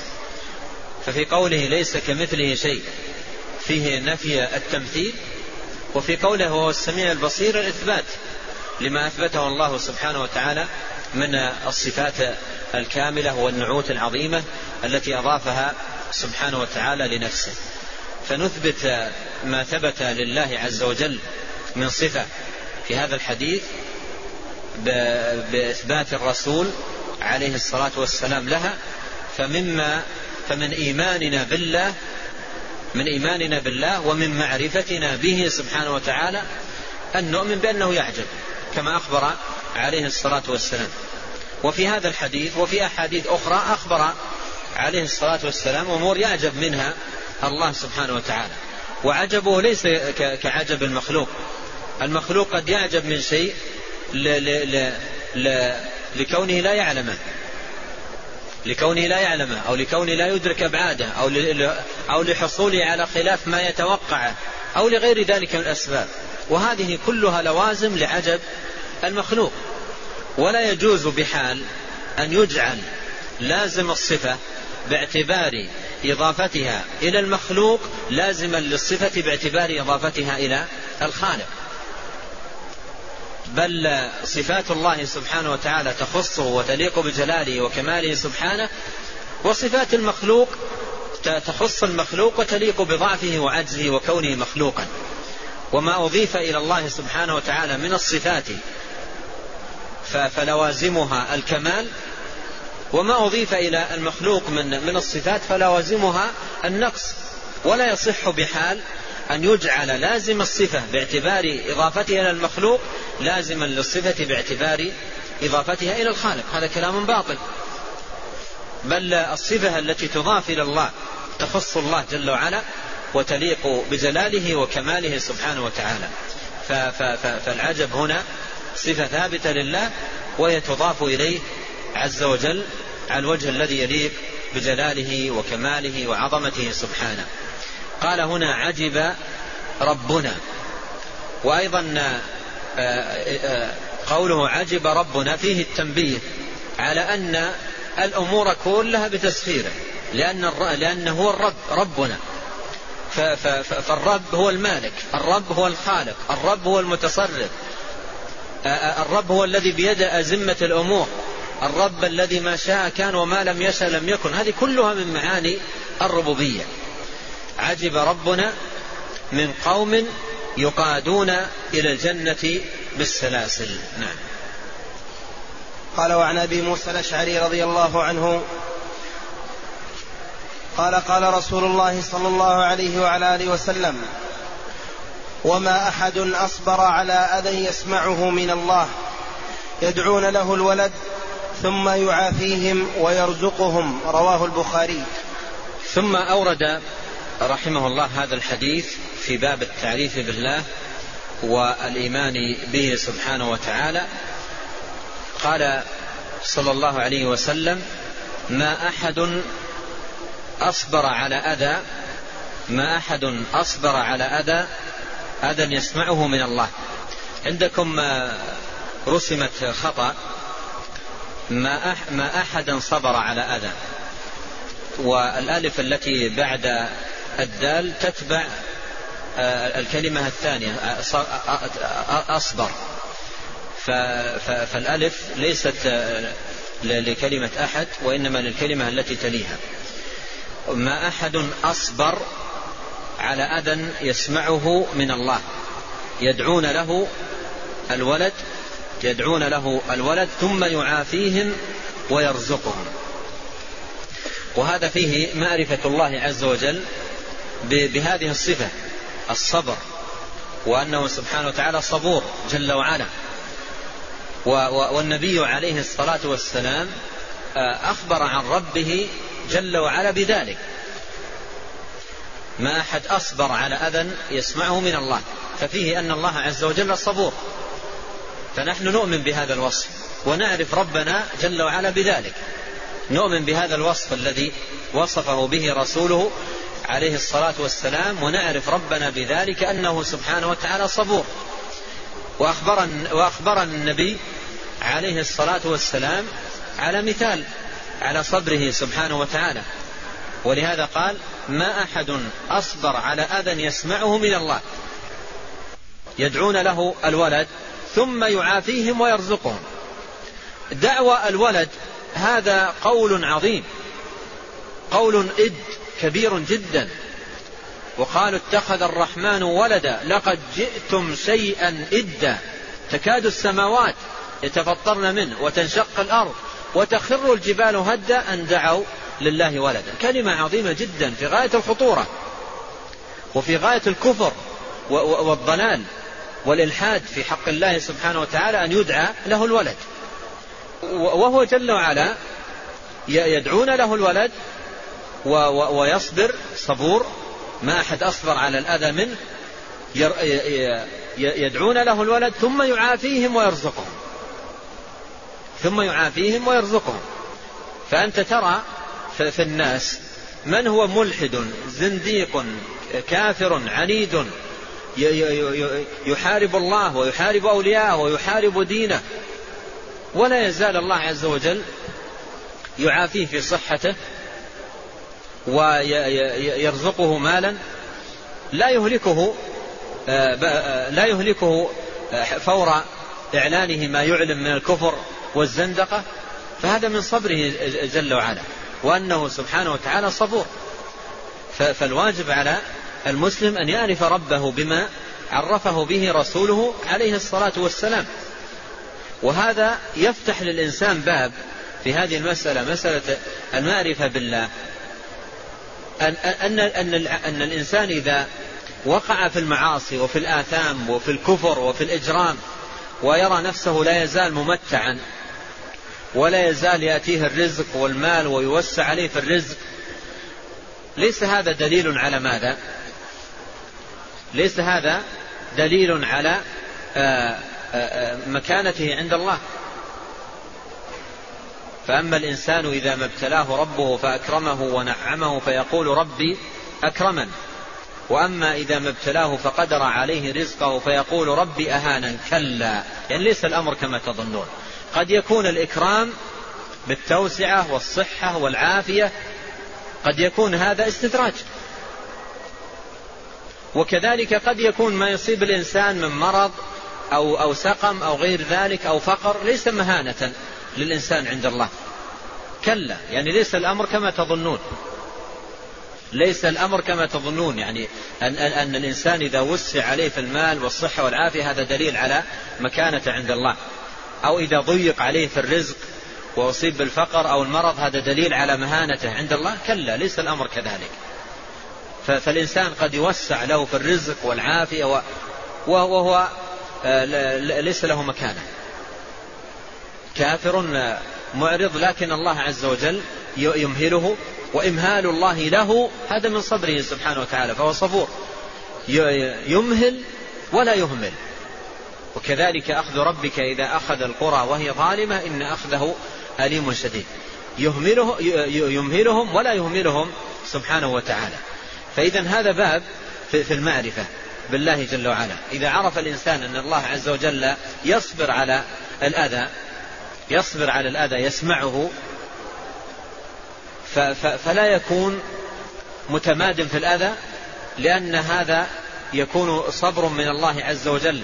ففي قوله ليس كمثله شيء فيه نفي التمثيل وفي قوله هو السميع البصير الإثبات لما أثبته الله سبحانه وتعالى من الصفات الكاملة والنعوت العظيمة التي أضافها سبحانه وتعالى لنفسه. فنثبت ما ثبت لله عز وجل من صفة في هذا الحديث بإثبات الرسول عليه الصلاة والسلام لها فمما فمن إيماننا بالله من إيماننا بالله ومن معرفتنا به سبحانه وتعالى أن نؤمن بأنه يعجب كما أخبر عليه الصلاة والسلام. وفي هذا الحديث وفي أحاديث أخرى أخبر عليه الصلاة والسلام أمور يعجب منها الله سبحانه وتعالى. وعجبه ليس كعجب المخلوق. المخلوق قد يعجب من شيء لكونه لا يعلمه. لكونه لا يعلمه أو لكونه لا يدرك أبعاده أو أو لحصوله على خلاف ما يتوقعه أو لغير ذلك من الأسباب. وهذه كلها لوازم لعجب المخلوق. ولا يجوز بحال أن يجعل لازم الصفة باعتبار إضافتها إلى المخلوق لازما للصفة باعتبار إضافتها إلى الخالق. بل صفات الله سبحانه وتعالى تخصه وتليق بجلاله وكماله سبحانه وصفات المخلوق تخص المخلوق وتليق بضعفه وعجزه وكونه مخلوقا. وما أضيف إلى الله سبحانه وتعالى من الصفات فلوازمها الكمال وما أضيف إلى المخلوق من من الصفات فلوازمها النقص. ولا يصح بحال أن يجعل لازم الصفة باعتبار إضافتها إلى المخلوق لازما للصفة باعتبار إضافتها إلى الخالق. هذا كلام باطل. بل الصفة التي تضاف إلى الله تخص الله جل وعلا وتليق بجلاله وكماله سبحانه وتعالى. فالعجب هنا صفة ثابتة لله وهي تضاف إليه عز وجل على الوجه الذي يليق بجلاله وكماله وعظمته سبحانه. قال هنا عجب ربنا. وأيضا قوله عجب ربنا فيه التنبيه على أن الأمور كلها بتسخيره لأن لأنه هو الرب ربنا. فالرب هو المالك الرب هو الخالق الرب هو المتصرف. الرب هو الذي بيده أزمة الأمور. الرب الذي ما شاء كان وما لم يشاء لم يكن. هذه كلها من معاني الربوبية. عجب ربنا من قوم يقادون إلى الجنة بالسلاسل. نعم. قال وعن أبي موسى الأشعري رضي الله عنه قال قال رسول الله صلى الله عليه وعلى آله وسلم وما أحد أصبر على أذى يسمعه من الله يدعون له الولد ثم يعافيهم ويرزقهم رواه البخاري. ثم أورد رحمه الله هذا الحديث في باب التعريف بالله والإيمان به سبحانه وتعالى. قال صلى الله عليه وسلم ما أحد أصبر على أذى ما أحد أصبر على أذى أذى يسمعه من الله. عندكم رسمت خطأ ما ما أحدا صبر على أذى. والألف التي بعد الدال تتبع الكلمة الثانية آه، آه، أصبر. فالألف ليست لكلمة أحد وإنما للكلمة التي تليها. ما أحد أصبر على أذى يسمعه من الله. يدعون له الولد يدعون له الولد ثم يعافيهم ويرزقهم. وهذا فيه معرفة الله عز وجل بهذه الصفة. الصبر وأنه سبحانه وتعالى صبور جل وعلا. والنبي عليه الصلاة والسلام آه، أخبر عن ربه جل وعلا بذلك. ما أحد أصبر على أذى يسمعه من الله. ففيه أن الله عز وجل صبور. فنحن نؤمن بهذا الوصف ونعرف ربنا جل وعلا بذلك. نؤمن بهذا الوصف الذي وصفه به رسوله عليه الصلاة والسلام ونعرف ربنا بذلك أنه سبحانه وتعالى صبور. وأخبرنا, وأخبرنا النبي عليه الصلاة والسلام على مثال على صبره سبحانه وتعالى. ولهذا قال ما أحد أصبر أذى أذى يسمعه من الله. يدعون له الولد ثم يعافيهم ويرزقهم. دعوى الولد هذا قول عظيم. قول إد. كبير جدا. وقالوا اتخذ الرحمن ولدا لقد جئتم شيئا إدا. تكاد السماوات يتفطرن منه وتنشق الأرض وتخر الجبال هدا أن دعوا لله ولدا. كلمة عظيمة جدا في غاية الخطورة وفي غاية الكفر والضلال والإلحاد في حق الله سبحانه وتعالى أن يدعى له الولد. وهو جل وعلا يدعون له الولد ويصبر صبور ما أحد أصبر على الأذى منه يدعون له الولد ثم يعافيهم ويرزقهم. ثم يعافيهم ويرزقهم. فأنت ترى في الناس من هو ملحد زنديق كافر عنيد يحارب الله ويحارب أولياءه ويحارب دينه. ولا يزال الله عز وجل يعافيه في صحته ويرزقه مالا لا يهلكه آه، آه، لا يهلكه آه، فور إعلانه ما يعلم من الكفر والزندقة. فهذا من صبره جل وعلا وأنه سبحانه وتعالى صبور. فالواجب على المسلم أن يعرف ربه بما عرفه به رسوله عليه الصلاة والسلام. وهذا يفتح للإنسان باب في هذه المسألة مسألة المعرفة بالله. أن, أن, أن, أن الإنسان إذا وقع في المعاصي وفي الآثام وفي الكفر وفي الإجرام ويرى نفسه لا يزال ممتعا ولا يزال يأتيه الرزق والمال ويوسع عليه في الرزق ليس هذا دليل على ماذا؟ ليس هذا دليل على آه، آه، آه، مكانته عند الله. فأما الإنسان إذا ما ابتلاه ربه فأكرمه ونعمه فيقول ربي أكرمن. وأما إذا ما ابتلاه فقدر عليه رزقه فيقول ربي أهانا كلا. يعني ليس الأمر كما تظنون. قد يكون الإكرام بالتوسعة والصحة والعافية قد يكون هذا استدراج. وكذلك قد يكون ما يصيب الإنسان من مرض أو أو سقم أو غير ذلك أو فقر ليس مهانة. للإنسان عند الله. كلا يعني ليس الأمر كما تظنون. ليس الأمر كما تظنون يعني أن, أن الإنسان إذا وسع عليه في المال والصحة والعافية هذا دليل على مكانة عند الله. أو إذا ضيق عليه في الرزق وأصيب بالفقر أو المرض هذا دليل على مهانته عند الله. كلا ليس الأمر كذلك. فالإنسان قد يوسع له في الرزق والعافية وهو آه، ليس له مكانة. كافر معرض لكن الله عز وجل يمهله وإمهال الله له. هذا من صبره سبحانه وتعالى فهو صبور. يمهل ولا يهمل. وكذلك أخذ ربك إذا أخذ القرى وهي ظالمة إن أخذه أليم شديد. يهمله يمهلهم ولا يهملهم سبحانه وتعالى. فإذا هذا باب في المعرفة بالله جل وعلا. إذا عرف الإنسان أن الله عز وجل يصبر على الأذى يصبر على الأذى يسمعه فلا يكون متماد في الأذى لأن هذا يكون صبر من الله عز وجل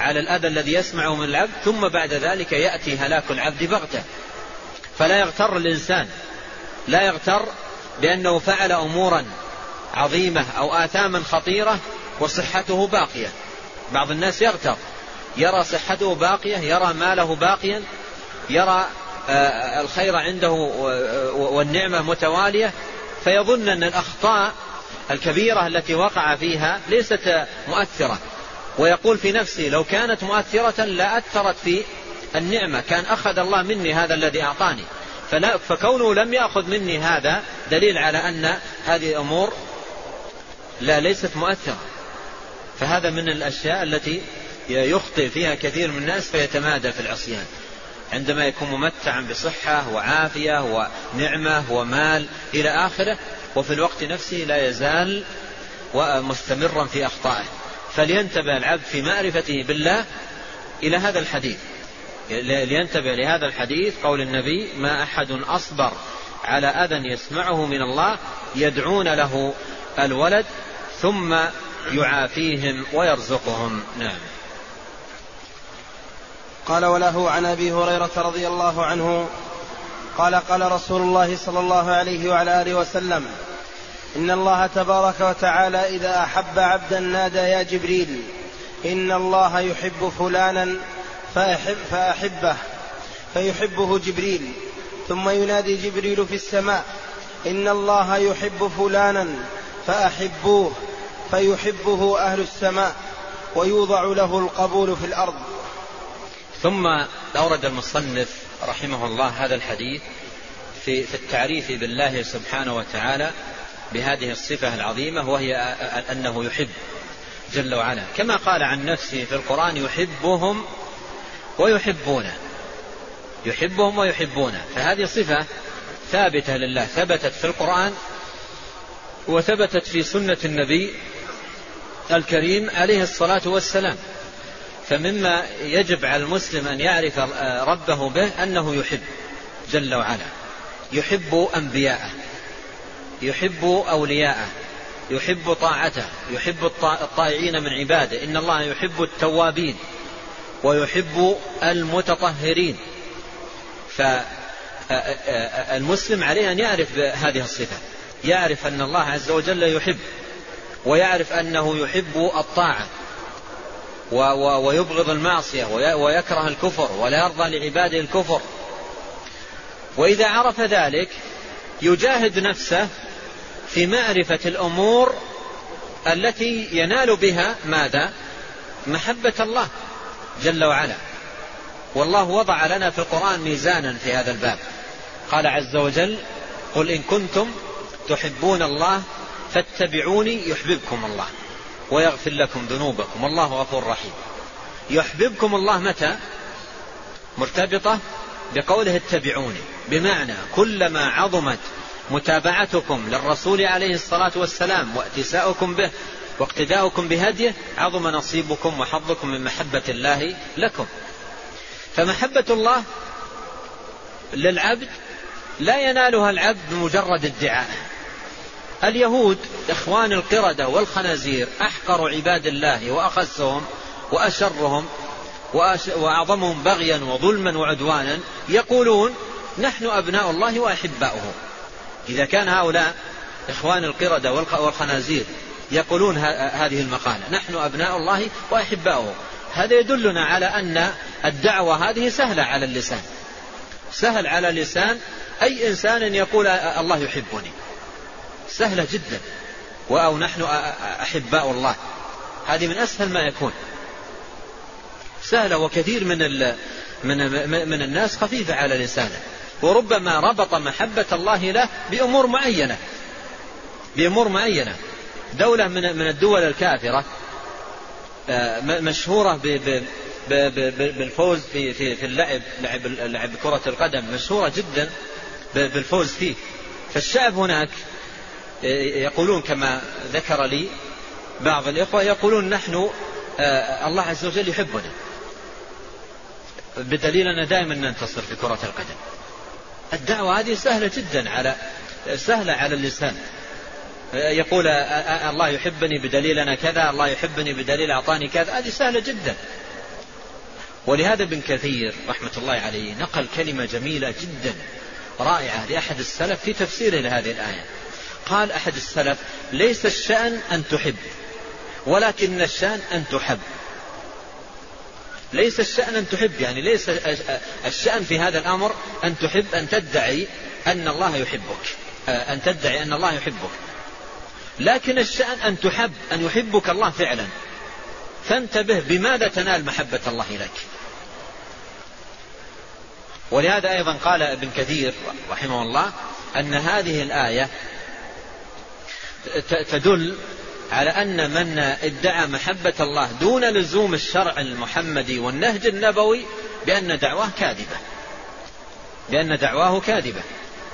على الأذى الذي يسمعه من العبد ثم بعد ذلك يأتي هلاك العبد بغتة. فلا يغتر الإنسان لا يغتر بأنه فعل أمورا عظيمة أو آثاما خطيرة وصحته باقية. بعض الناس يغتر يرى صحته باقية يرى ماله باقيا يرى آه، الخير عنده والنعمة متوالية فيظن أن الأخطاء الكبيرة التي وقع فيها ليست مؤثرة. ويقول في نفسه لو كانت مؤثرة لأثرت في النعمة. كان أخذ الله مني هذا الذي أعطاني. فلا فكونه لم يأخذ مني هذا دليل على أن هذه الأمور لا ليست مؤثرة. فهذا من الأشياء التي يخطئ فيها كثير من الناس فيتمادى في العصيان. عندما يكون ممتعا بصحة وعافية ونعمة ومال إلى آخره وفي الوقت نفسه لا يزال مستمرا في أخطائه. فلينتبه العبد في معرفته بالله إلى هذا الحديث. لينتبه لهذا الحديث قول النبي ما أحد أصبر على أذى يسمعه من الله يدعون له الولد ثم يعافيهم ويرزقهم. نعم. قال وله عن أبي هريرة رضي الله عنه قال قال رسول الله صلى الله عليه وعلى آله وسلم إن الله تبارك وتعالى إذا أحب عبدا نادى يا جبريل إن الله يحب فلانا فأحب فأحبه فيحبه جبريل. ثم ينادي جبريل في السماء إن الله يحب فلانا فأحبوه فيحبه أهل السماء ويوضع له القبول في الأرض. ثم أورد المصنف رحمه الله هذا الحديث في, في التعريف بالله سبحانه وتعالى بهذه الصفة العظيمة وهي أنه يحب جل وعلا. كما قال عن نفسه في القرآن يحبهم ويحبونه. يحبهم ويحبونه. فهذه صفة ثابتة لله ثبتت في القرآن وثبتت في سنة النبي الكريم عليه الصلاة والسلام. فمما يجب على المسلم أن يعرف ربه به أنه يحب جل وعلا. يحب أنبياءه يحب أولياءه يحب طاعته يحب الطائعين من عباده. إن الله يحب التوابين ويحب المتطهرين. فالمسلم عليه أن يعرف هذه الصفة. يعرف أن الله عز وجل يحب ويعرف أنه يحب الطاعة. ويبغض المعصية ويكره الكفر ولا يرضى لعباده الكفر. وإذا عرف ذلك يجاهد نفسه في معرفة الأمور التي ينال بها ماذا؟ محبة الله جل وعلا. والله وضع لنا في القرآن ميزانا في هذا الباب. قال عز وجل قل إن كنتم تحبون الله فاتبعوني يحببكم الله. ويغفر لكم ذنوبكم. والله غفور رحيم. يحببكم الله متى؟ مرتبطة بقوله اتبعوني. بمعنى كلما عظمت متابعتكم للرسول عليه الصلاة والسلام واتساؤكم به واقتداؤكم بهديه عظم نصيبكم وحظكم من محبة الله لكم. فمحبة الله للعبد لا ينالها العبد بمجرد ادعاء اليهود إخوان القردة والخنازير أحقر عباد الله وأخسهم وأشرهم وأعظمهم بغيا وظلما وعدوانا يقولون نحن أبناء الله وأحباؤه. إذا كان هؤلاء إخوان القردة والخنازير يقولون هذه المقالة نحن أبناء الله وأحباؤه. هذا يدلنا على أن الدعوة هذه سهلة على اللسان. سهل على لسان أي إنسان يقول الله يحبني. سهلة جدا. أو نحن أحباء الله. هذه من أسهل ما يكون. سهلة وكثير من من من الناس خفيفة على لسانه. وربما ربط محبة الله له بأمور معينة. بأمور معينة. دولة من من الدول الكافرة آه، مشهورة بالفوز في في في اللعب لعب لعب كرة القدم. مشهورة جدا بالفوز فيه. فالشعب هناك يقولون كما ذكر لي بعض الإخوة يقولون نحن آه، الله عز وجل يحبنا. بدليل أن دائما ننتصر في كرة القدم. الدعوة هذه سهلة جدا على سهلة على اللسان. يقول الله يحبني بدليل أنا كذا الله يحبني بدليل أعطاني كذا. هذه سهلة جدا. ولهذا ابن كثير رحمة الله عليه نقل كلمة جميلة جدا رائعة لأحد السلف في تفسيره لهذه الآية. قال أحد السلف ليس الشأن أن تحب ولكن الشأن أن تحب. ليس الشأن أن تحب يعني ليس الشأن في هذا الأمر أن تحب أن تدعي أن الله يحبك أن تدعي أن الله يحبك. لكن الشأن أن تحب أن يحبك الله فعلا. فانتبه بماذا تنال محبة الله لك ولهذا أيضا قال ابن كثير رحمه الله أن هذه الآية تدل على أن من ادعى محبة الله دون لزوم الشرع المحمدي والنهج النبوي بأن دعواه كاذبة. بأن دعواه كاذبة.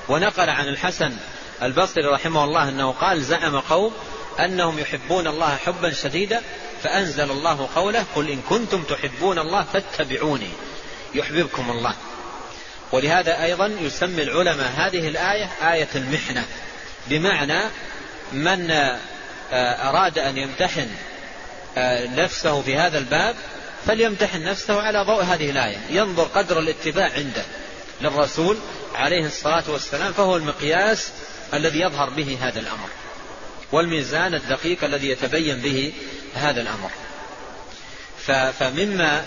ونقل عن الحسن البصري رحمه الله أنه قال زعم قوم أنهم يحبون الله حبا شديدا فأنزل الله قوله قل إن كنتم تحبون الله فاتبعوني يحببكم الله. ولهذا أيضا يسمي العلماء هذه الآية آية المحنة بمعنى من آه، أراد أن يمتحن آه، نفسه في هذا الباب فليمتحن نفسه على ضوء هذه الآية. ينظر قدر الاتباع عنده للرسول عليه الصلاة والسلام فهو المقياس الذي يظهر به هذا الأمر والميزان الدقيق الذي يتبين به هذا الأمر. فمما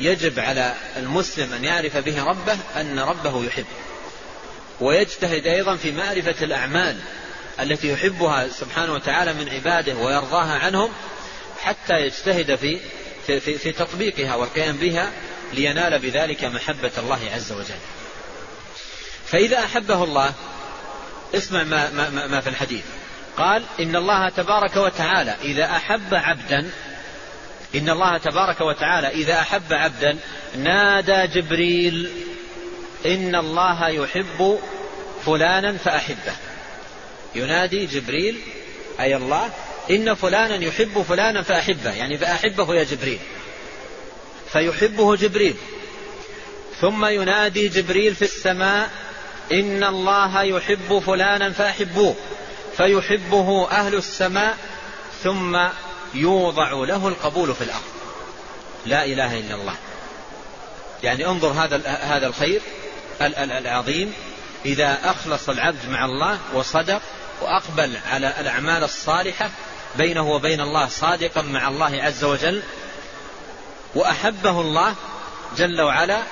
يجب على المسلم أن يعرف به ربه أن ربه يحب ويجتهد أيضا في معرفة الأعمال التي يحبها سبحانه وتعالى من عباده ويرضاها عنهم حتى يجتهد في في, في, في تطبيقها والقيام بها لينال بذلك محبة الله عز وجل. فإذا أحبه الله اسمع ما, ما, ما في الحديث قال إن الله تبارك وتعالى إذا أحب عبدا إن الله تبارك وتعالى إذا أحب عبدا نادى جبريل إن الله يحب فلانا فأحبه ينادي جبريل أي الله إن فلانا يحب فلانا فأحبه يعني فأحبه يا جبريل. فيحبه جبريل. ثم ينادي جبريل في السماء إن الله يحب فلانا فأحبوه. فيحبه أهل السماء ثم يوضع له القبول في الأرض. لا إله إلا الله. يعني انظر هذا هذا الخير العظيم. إذا أخلص العبد مع الله وصدق وأقبل على الأعمال الصالحة بينه وبين الله صادقا مع الله عز وجل وأحبه الله جل وعلا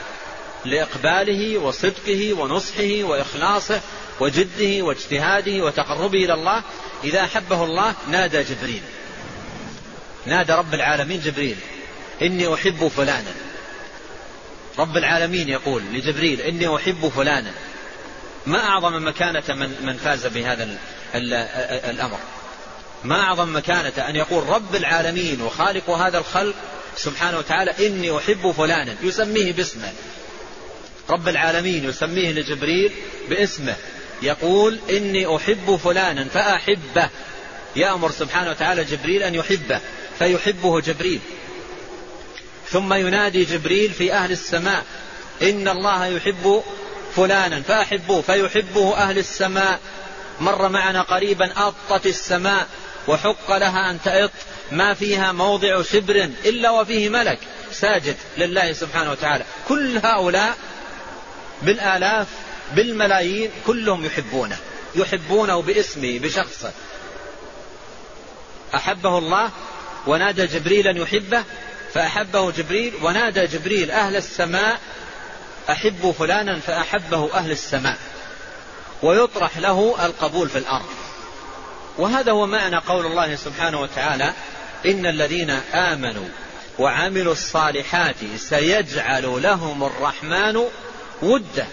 لإقباله وصدقه ونصحه وإخلاصه وجده واجتهاده وتقربه إلى الله. إذا أحبه الله نادى جبريل. نادى رب العالمين جبريل إني أحب فلانا. رب العالمين يقول لجبريل إني أحب فلانا. ما أعظم مكانة من, من فاز بهذا ال ال الأمر؟ ما أعظم مكانة أن يقول رب العالمين وخالق هذا الخلق سبحانه وتعالى إني أحب فلانا يسميه باسمه. رب العالمين يسميه لجبريل باسمه. يقول إني أحب فلانا فأحبه. يأمر سبحانه وتعالى جبريل أن يحبه فيحبه جبريل. ثم ينادي جبريل في أهل السماء إن الله يحب فلانا فأحبوه فيحبه أهل السماء. مر معنا قريبا أطت السماء وحق لها أن تأط. ما فيها موضع شبر إلا وفيه ملك ساجد لله سبحانه وتعالى. كل هؤلاء بالآلاف بالملايين كلهم يحبونه. يحبونه باسمه بشخصه. أحبه الله ونادى جبريل أن يحبه فأحبه جبريل ونادى جبريل أهل السماء أحبوا فلانا فأحبه أهل السماء ويطرح له القبول في الأرض. وهذا هو معنى قول الله سبحانه وتعالى إن الذين آمنوا وعملوا الصالحات سيجعل لهم الرحمن ودا.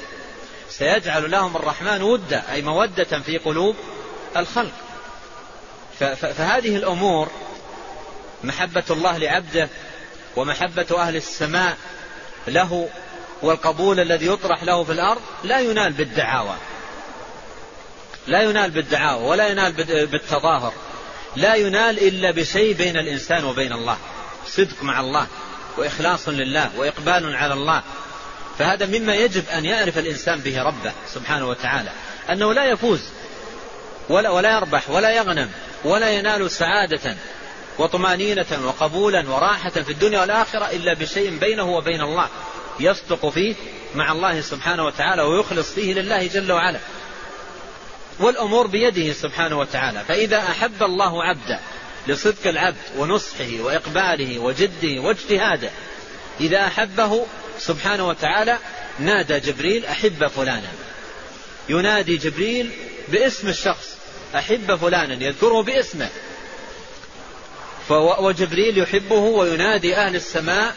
سيجعل لهم الرحمن ودا أي مودة في قلوب الخلق. فهذه الأمور محبة الله لعبده ومحبة أهل السماء له والقبول الذي يطرح له في الأرض لا ينال بالدعاوى. لا ينال بالدعاوى ولا ينال بالتظاهر. لا ينال إلا بشيء بين الإنسان وبين الله. صدق مع الله وإخلاص لله وإقبال على الله. فهذا مما يجب أن يعرف الإنسان به ربه سبحانه وتعالى. أنه لا يفوز ولا, ولا يربح ولا يغنم ولا ينال سعادة وطمأنينة وقبولا وراحة في الدنيا والآخرة إلا بشيء بينه وبين الله. يصدق فيه مع الله سبحانه وتعالى ويخلص فيه لله جل وعلا. والأمور بيده سبحانه وتعالى. فإذا أحب الله عبدا لصدق العبد ونصحه وإقباله وجده واجتهاده إذا أحبه سبحانه وتعالى نادى جبريل أحب فلانا. ينادي جبريل باسم الشخص أحب فلانا يذكره باسمه. وجبريل يحبه وينادي أهل السماء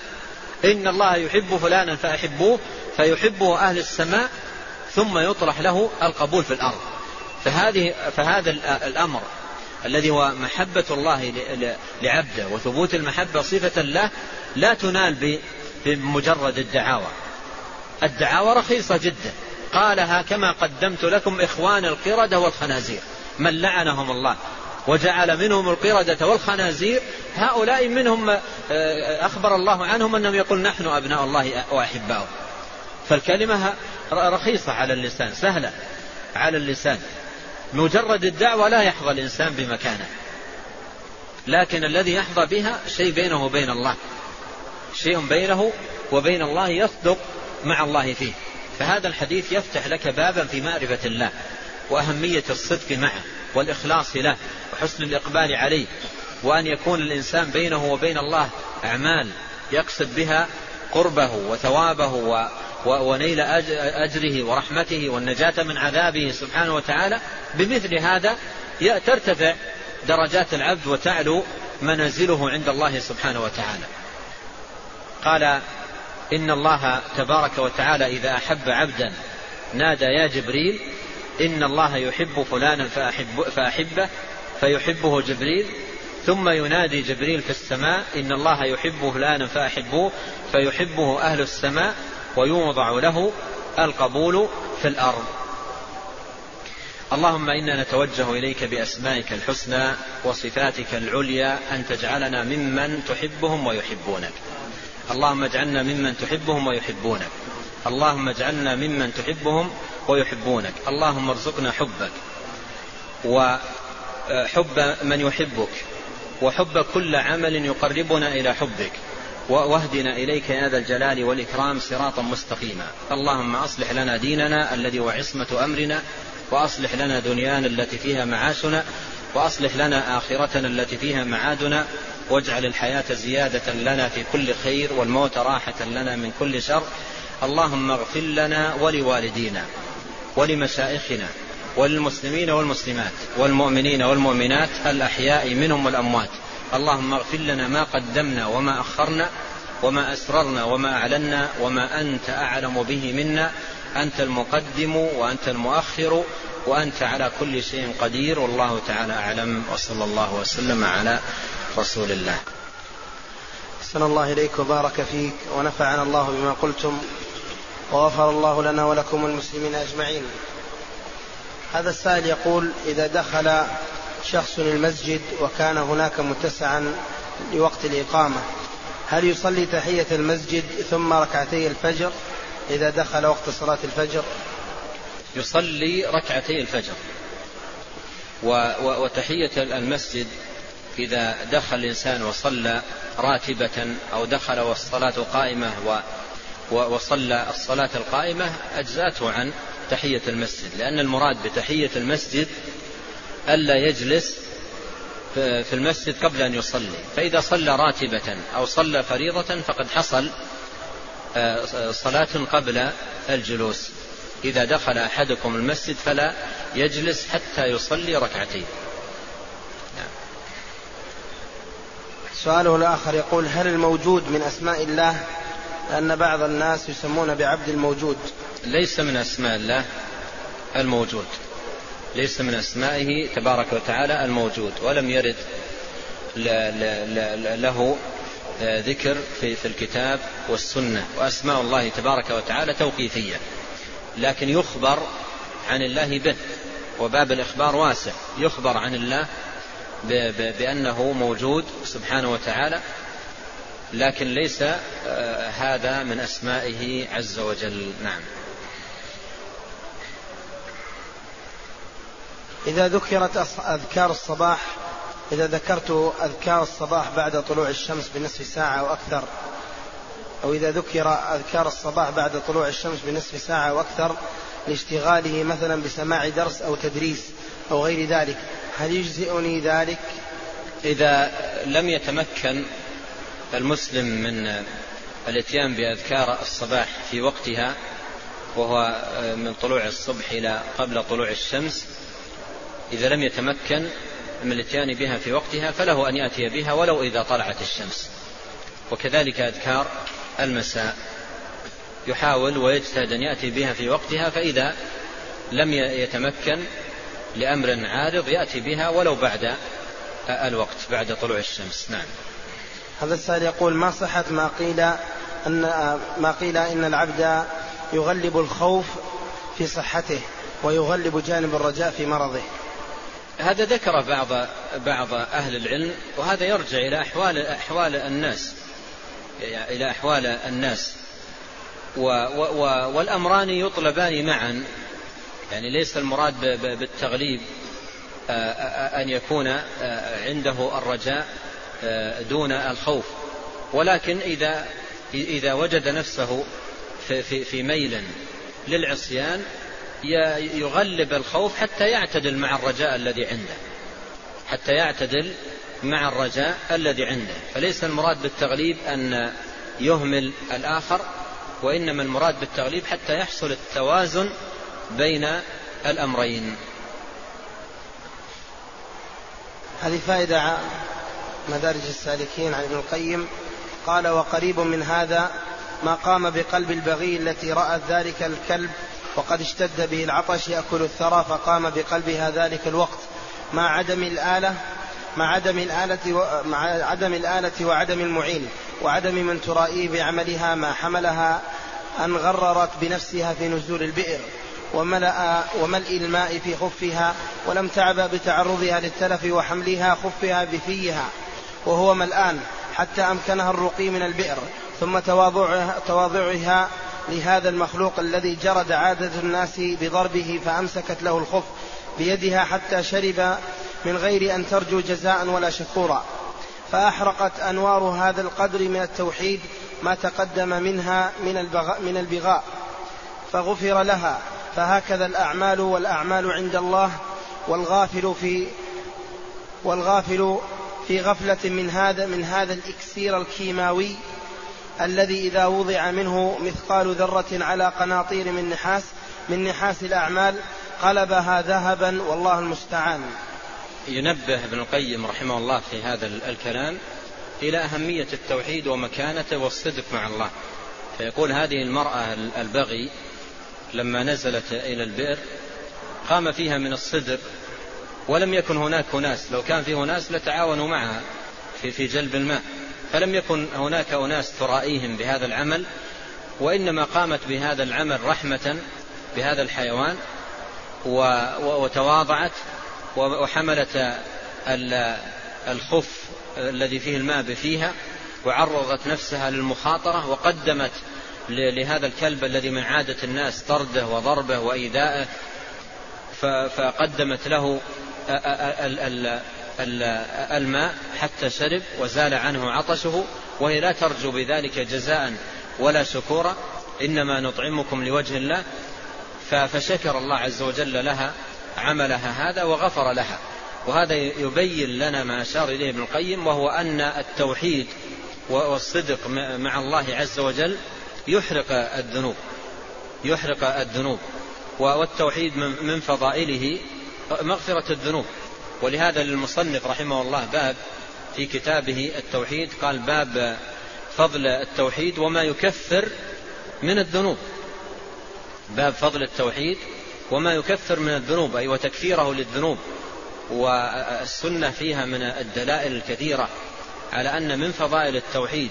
إن الله يحب فلانا فأحبوه فيحبه أهل السماء ثم يطرح له القبول في الأرض. فهذه فهذا الأمر الذي هو محبة الله لعبده وثبوت المحبة صفة له لا تنال بمجرد الدعاوى. الدعاوى رخيصة جدا. قالها كما قدمت لكم إخوان القردة والخنازير. من لعنهم الله. وجعل منهم القردة والخنازير. هؤلاء منهم آه، أخبر الله عنهم أنهم يقول نحن أبناء الله وأحباؤه. فالكلمة رخيصة على اللسان سهلة على اللسان. مجرد الدعوة لا يحظى الإنسان بمكانة. لكن الذي يحظى بها شيء بينه وبين الله. شيء بينه وبين الله يصدق مع الله فيه. فهذا الحديث يفتح لك بابا في معرفة الله وأهمية الصدق معه. والإخلاص له وحسن الإقبال عليه وأن يكون الإنسان بينه وبين الله أعمال يقصد بها قربه وثوابه ونيل أجره ورحمته والنجاة من عذابه سبحانه وتعالى بمثل هذا ترتفع درجات العبد وتعلو منازله عند الله سبحانه وتعالى. قال إن الله تبارك وتعالى إذا أحب عبدا نادى يا جبريل إن الله يحب فلانا فأحب فأحبه فيحبه جبريل ثم ينادي جبريل في السماء إن الله يحب فلانا فأحبوه فيحبه أهل السماء ويوضع له القبول في الأرض. اللهم إنا نتوجه إليك بأسمائك الحسنى وصفاتك العليا أن تجعلنا ممن تحبهم ويحبونك. اللهم اجعلنا ممن تحبهم ويحبونك. اللهم اجعلنا ممن تحبهم ويحبونك. اللهم ارزقنا حبك. وحب من يحبك. وحب كل عمل يقربنا إلى حبك. واهدنا إليك يا ذا الجلال والإكرام صراطا مستقيما. اللهم أصلح لنا ديننا الذي هو عصمة أمرنا وأصلح لنا دنيانا التي فيها معاشنا وأصلح لنا آخرتنا التي فيها معادنا واجعل الحياة زيادة لنا في كل خير والموت راحة لنا من كل شر. اللهم اغفر لنا ولوالدينا ولمشائخنا وللمسلمين والمسلمات والمؤمنين والمؤمنات الأحياء منهم والأموات. اللهم اغفر لنا ما قدمنا وما أخرنا وما أسررنا وما أعلنا وما أنت أعلم به منا. أنت المقدم وأنت المؤخر وأنت على كل شيء قدير. والله تعالى أعلم. وصلى الله وسلم على رسول الله. أحسن الله إليك وبارك فيك ونفعنا الله بما قلتم. وغفر الله لنا ولكم المسلمين أجمعين. هذا السائل يقول إذا دخل شخص المسجد وكان هناك متسعا لوقت الإقامة هل يصلي تحية المسجد ثم ركعتي الفجر؟ إذا دخل وقت صلاة الفجر؟ يصلي ركعتي الفجر. وتحية المسجد إذا دخل الإنسان وصلى راتبة أو دخل والصلاة قائمة وصلى الصلاة القائمة أجزأته عن تحية المسجد لأن المراد بتحية المسجد ألا يجلس في المسجد قبل أن يصلي. فإذا صلى راتبة أو صلى فريضة فقد حصل آه، صلاة قبل الجلوس. إذا دخل أحدكم المسجد فلا يجلس حتى يصلي ركعتين. نعم. سؤاله الآخر يقول هل الموجود من أسماء الله أن بعض الناس يسمون بعبد الموجود. ليس من أسماء الله الموجود. ليس من أسمائه تبارك وتعالى الموجود. ولم يرد له ذكر في, في الكتاب والسنة. وأسماء الله تبارك وتعالى توقيفية. لكن يخبر عن الله به. وباب الإخبار واسع. يخبر عن الله بأنه موجود سبحانه وتعالى. لكن ليس آه، هذا من أسمائه عز وجل نعم إذا ذكرت أذكار الصباح إذا ذكرت أذكار الصباح بعد طلوع الشمس بنصف ساعة أو أكثر أو إذا ذكر أذكار الصباح بعد طلوع الشمس بنصف ساعة أو أكثر لاشتغاله مثلا بسماع درس أو تدريس أو غير ذلك هل يجزئني ذلك؟ إذا لم يتمكن المسلم من الإتيان بأذكار الصباح في وقتها وهو من طلوع الصبح إلى قبل طلوع الشمس إذا لم يتمكن من الإتيان بها في وقتها فله أن يأتي بها ولو إذا طلعت الشمس. وكذلك أذكار المساء. يحاول ويجتهد أن يأتي بها في وقتها فإذا لم يتمكن لأمر عارض يأتي بها ولو بعد الوقت بعد طلوع الشمس. نعم. هذا السائل يقول ما صحة ما قيل أن ما قيل إن العبد يغلب الخوف في صحته ويغلب جانب الرجاء في مرضه؟ هذا ذكر بعض بعض أهل العلم وهذا يرجع إلى أحوال أحوال الناس. إلى أحوال الناس. و و والأمران يطلبان معا. يعني ليس المراد بالتغليب أن يكون عنده الرجاء. دون الخوف. ولكن إذا إذا وجد نفسه في, في, في ميل للعصيان يغلب الخوف حتى يعتدل مع الرجاء الذي عنده. حتى يعتدل مع الرجاء الذي عنده. فليس المراد بالتغليب أن يهمل الآخر وإنما المراد بالتغليب حتى يحصل التوازن بين الأمرين. هذه فائدة مدارج السالكين عن ابن القيم قال وقريب من هذا ما قام بقلب البغي التي رأت ذلك الكلب وقد اشتد به العطش يأكل الثرى فقام بقلبها ذلك الوقت. مع عدم الآلة مع عدم الآلة و... مع عدم الآلة وعدم المعين وعدم من ترائيه بعملها ما حملها أن غررت بنفسها في نزول البئر وملأ وملء الماء في خفها ولم تعبأ بتعرضها للتلف وحملها خفها بفيها. وهو ملآن حتى أمكنها الرقي من البئر ثم تواضعها, تواضعها لهذا المخلوق الذي جرد عادة الناس بضربه فأمسكت له الخف بيدها حتى شرب من غير أن ترجو جزاء ولا شكورا. فأحرقت أنوار هذا القدر من التوحيد ما تقدم منها من البغاء, من البغاء. فغفر لها فهكذا الأعمال والأعمال عند الله والغافل في والغافل في غفلة من هذا من هذا الإكسير الكيماوي الذي إذا وضع منه مثقال ذرة على قناطير من نحاس من نحاس الأعمال قلبها ذهبا والله المستعان. ينبه ابن القيم رحمه الله في هذا الكلام إلى أهمية التوحيد ومكانته والصدق مع الله. فيقول هذه المرأة البغي لما نزلت إلى البئر قام فيها من الصدق ولم يكن هناك أناس لو كان فيه أناس لتعاونوا معها في, في جلب الماء. فلم يكن هناك أناس ترائيهم بهذا العمل وإنما قامت بهذا العمل رحمة بهذا الحيوان وتواضعت وحملت الخف الذي فيه الماء بفيها وعرضت نفسها للمخاطرة وقدمت لهذا الكلب الذي من عادة الناس طرده وضربه وإيذائه فقدمت له الماء حتى شرب وزال عنه عطشه وهي لا ترجو بذلك جزاء ولا شكورا إنما نطعمكم لوجه الله. فشكر الله عز وجل لها عملها هذا وغفر لها. وهذا يبين لنا ما أشار إليه ابن القيم وهو أن التوحيد والصدق مع الله عز وجل يحرق الذنوب يحرق الذنوب. والتوحيد من فضائله مغفرة الذنوب. ولهذا للمصنف رحمه الله باب في كتابه التوحيد قال باب فضل التوحيد وما يكفر من الذنوب. باب فضل التوحيد وما يكفر من الذنوب أي وتكفيره للذنوب. والسنة فيها من الدلائل الكثيرة على أن من فضائل التوحيد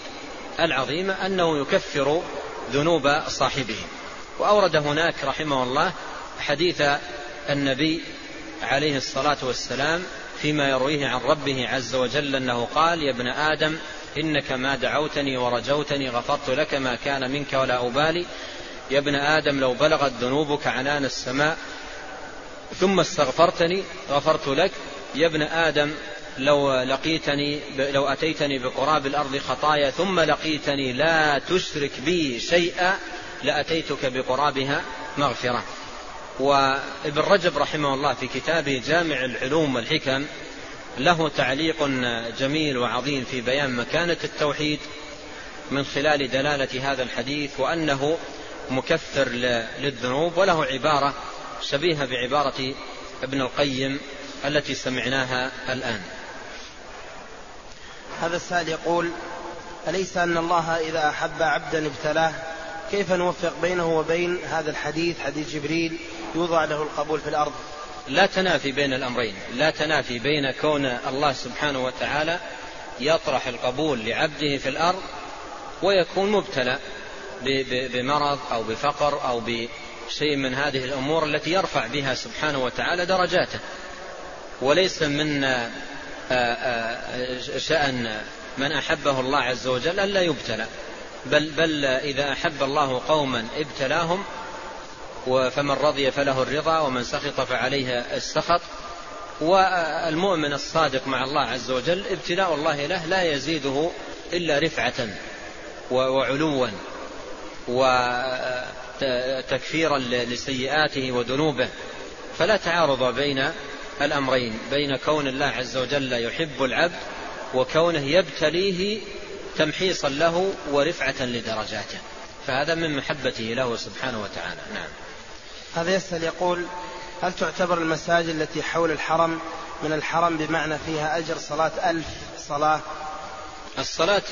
العظيمة أنه يكفر ذنوب صاحبه. وأورد هناك رحمه الله حديث النبي عليه الصلاة والسلام فيما يرويه عن ربه عز وجل أنه قال يا ابن آدم إنك ما دعوتني ورجوتني غفرت لك ما كان منك ولا أبالي يا ابن آدم لو بلغت ذنوبك عنان السماء ثم استغفرتني غفرت لك. يا ابن آدم لو لقيتني لو أتيتني بقراب الأرض خطايا ثم لقيتني لا تشرك بي شيئا لأتيتك بقرابها مغفرة. وابن رجب رحمه الله في كتابه جامع العلوم والحكم له تعليق جميل وعظيم في بيان مكانة التوحيد من خلال دلالة هذا الحديث وأنه مكفر للذنوب وله عبارة شبيهة بعبارة ابن القيم التي سمعناها الآن. هذا السائل يقول أليس أن الله إذا أحب عبدا ابتلاه؟ كيف نوفق بينه وبين هذا الحديث؟ حديث جبريل يوضع له القبول في الأرض. لا تنافي بين الأمرين. لا تنافي بين كون الله سبحانه وتعالى يطرح القبول لعبده في الأرض ويكون مبتلى بمرض أو بفقر أو بشيء من هذه الأمور التي يرفع بها سبحانه وتعالى درجاته. وليس من آه، آه، شأن من أحبه الله عز وجل ألا يبتلى بل, بل إذا أحب الله قوما ابتلاهم فمن رضي فله الرضا ومن سخط فعليه السخط. والمؤمن الصادق مع الله عز وجل ابتلاء الله له لا يزيده إلا رفعة وعلوا وتكفيرا لسيئاته وذنوبه. فلا تعارض بين الأمرين بين كون الله عز وجل يحب العبد وكونه يبتليه تمحيصا له ورفعة لدرجاته. فهذا من محبته له سبحانه وتعالى. نعم. هذا يسأل يقول هل تعتبر المساجد التي حول الحرم من الحرم بمعنى فيها أجر صلاة ألف صلاة؟ الصلاة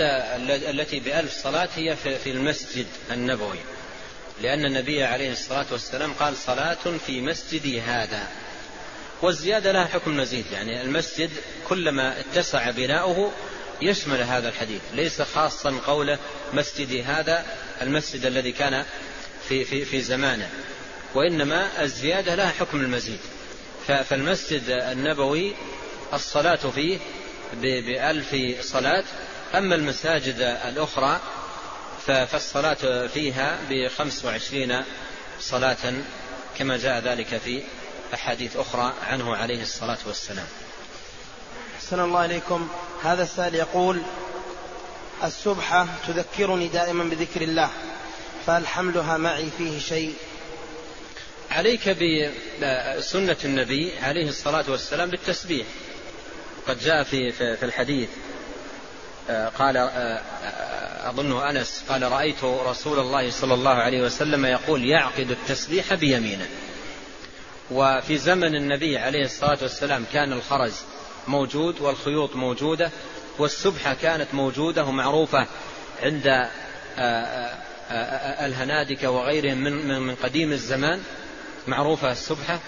التي بألف صلاة هي في المسجد النبوي. لأن النبي عليه الصلاة والسلام قال صلاة في مسجدي هذا. والزيادة لها حكم مزيد يعني المسجد كلما اتسع بناؤه يشمل هذا الحديث. ليس خاصا قوله مسجدي هذا المسجد الذي كان في, في, في زمانه. وإنما الزيادة لها حكم المزيد. فالمسجد النبوي الصلاة فيه بألف صلاة. أما المساجد الأخرى فالصلاة فيها بخمس وعشرين صلاة كما جاء ذلك في أحاديث أخرى عنه عليه الصلاة والسلام. أحسن الله إليكم. هذا السائل يقول السبحة تذكرني دائما بذكر الله فهل حملها معي فيه شيء. عليك بسنة النبي عليه الصلاة والسلام بالتسبيح. قد جاء في في الحديث آه، قال آه، آه، أظنه أنس قال رأيت رسول الله صلى الله عليه وسلم يقول يعقد التسبيح بيمينه وفي زمن النبي عليه الصلاة والسلام كان الخرز موجود والخيوط موجودة والسبحة كانت موجودة ومعروفة عند الهنادكة وغيرهم من من قديم الزمان. معروفة السبحة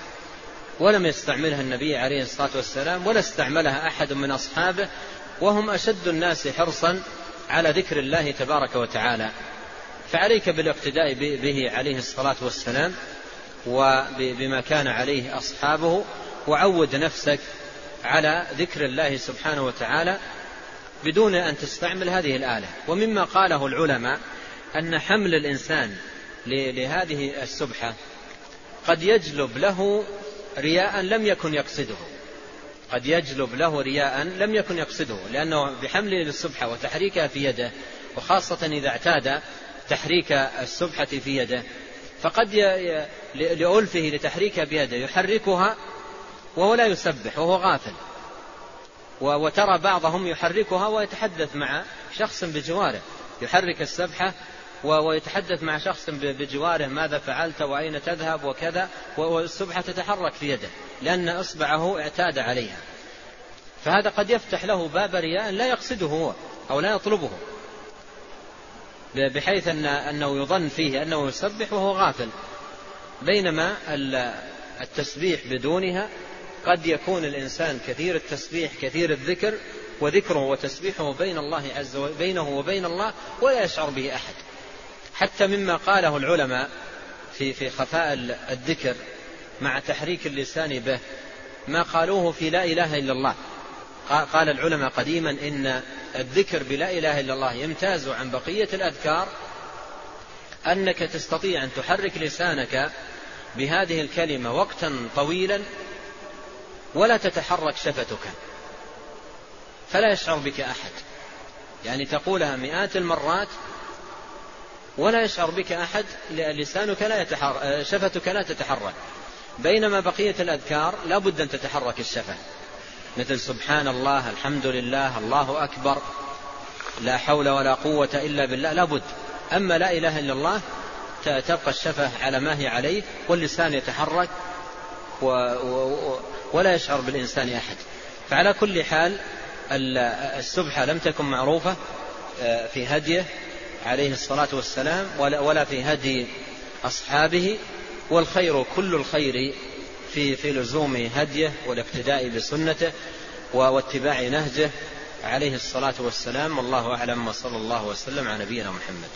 ولم يستعملها النبي عليه الصلاة والسلام ولا استعملها أحد من أصحابه وهم أشد الناس حرصا على ذكر الله تبارك وتعالى. فعليك بالاقتداء به عليه الصلاة والسلام وبما كان عليه أصحابه وعود نفسك على ذكر الله سبحانه وتعالى بدون أن تستعمل هذه الآلة. ومما قاله العلماء أن حمل الإنسان لهذه السبحة قد يجلب له رياء لم يكن يقصده. قد يجلب له رياء لم يكن يقصده لأنه بحمله للسبحة وتحريكها في يده وخاصة إذا اعتاد تحريك السبحة في يده. فقد لألفه لتحريكها بيده يحركها وهو لا يسبح وهو غافل. وترى بعضهم يحركها ويتحدث مع شخص بجواره يحرك السبحة ويتحدث مع شخص بجواره ماذا فعلت وأين تذهب وكذا والسبحة تتحرك في يده لأن إصبعه اعتاد عليها. فهذا قد يفتح له باب رياء لا يقصده هو أو لا يطلبه. بحيث أن أنه يظن فيه أنه يسبح وهو غافل. بينما التسبيح بدونها قد يكون الإنسان كثير التسبيح كثير الذكر وذكره وتسبيحه بين الله عز وجل بينه وبين الله ولا يشعر به أحد. حتى مما قاله العلماء في في خفاء الذكر مع تحريك اللسان به ما قالوه في لا إله إلا الله. قال العلماء قديما إن الذكر بلا إله إلا الله يمتاز عن بقية الأذكار أنك تستطيع أن تحرك لسانك بهذه الكلمة وقتا طويلا ولا تتحرك شفتك فلا يشعر بك أحد. يعني تقولها مئات المرات ولا يشعر بك أحد لسانك لا يتحرك شفتك لا تتحرك. بينما بقية الأذكار لا بد أن تتحرك الشفة. مثل سبحان الله الحمد لله الله أكبر لا حول ولا قوة إلا بالله لا بد. أما لا إله إلا الله تبقى الشفة على ما هي عليه واللسان يتحرك و و ولا يشعر بالإنسان أحد. فعلى كل حال السبحة لم تكن معروفة آه، في هديه عليه الصلاة والسلام ولا, ولا في هدي أصحابه والخير كل الخير في في لزوم هديه والاقتداء بسنته واتباع نهجه عليه الصلاة والسلام. والله أعلم وصلى الله وسلم على نبينا محمد.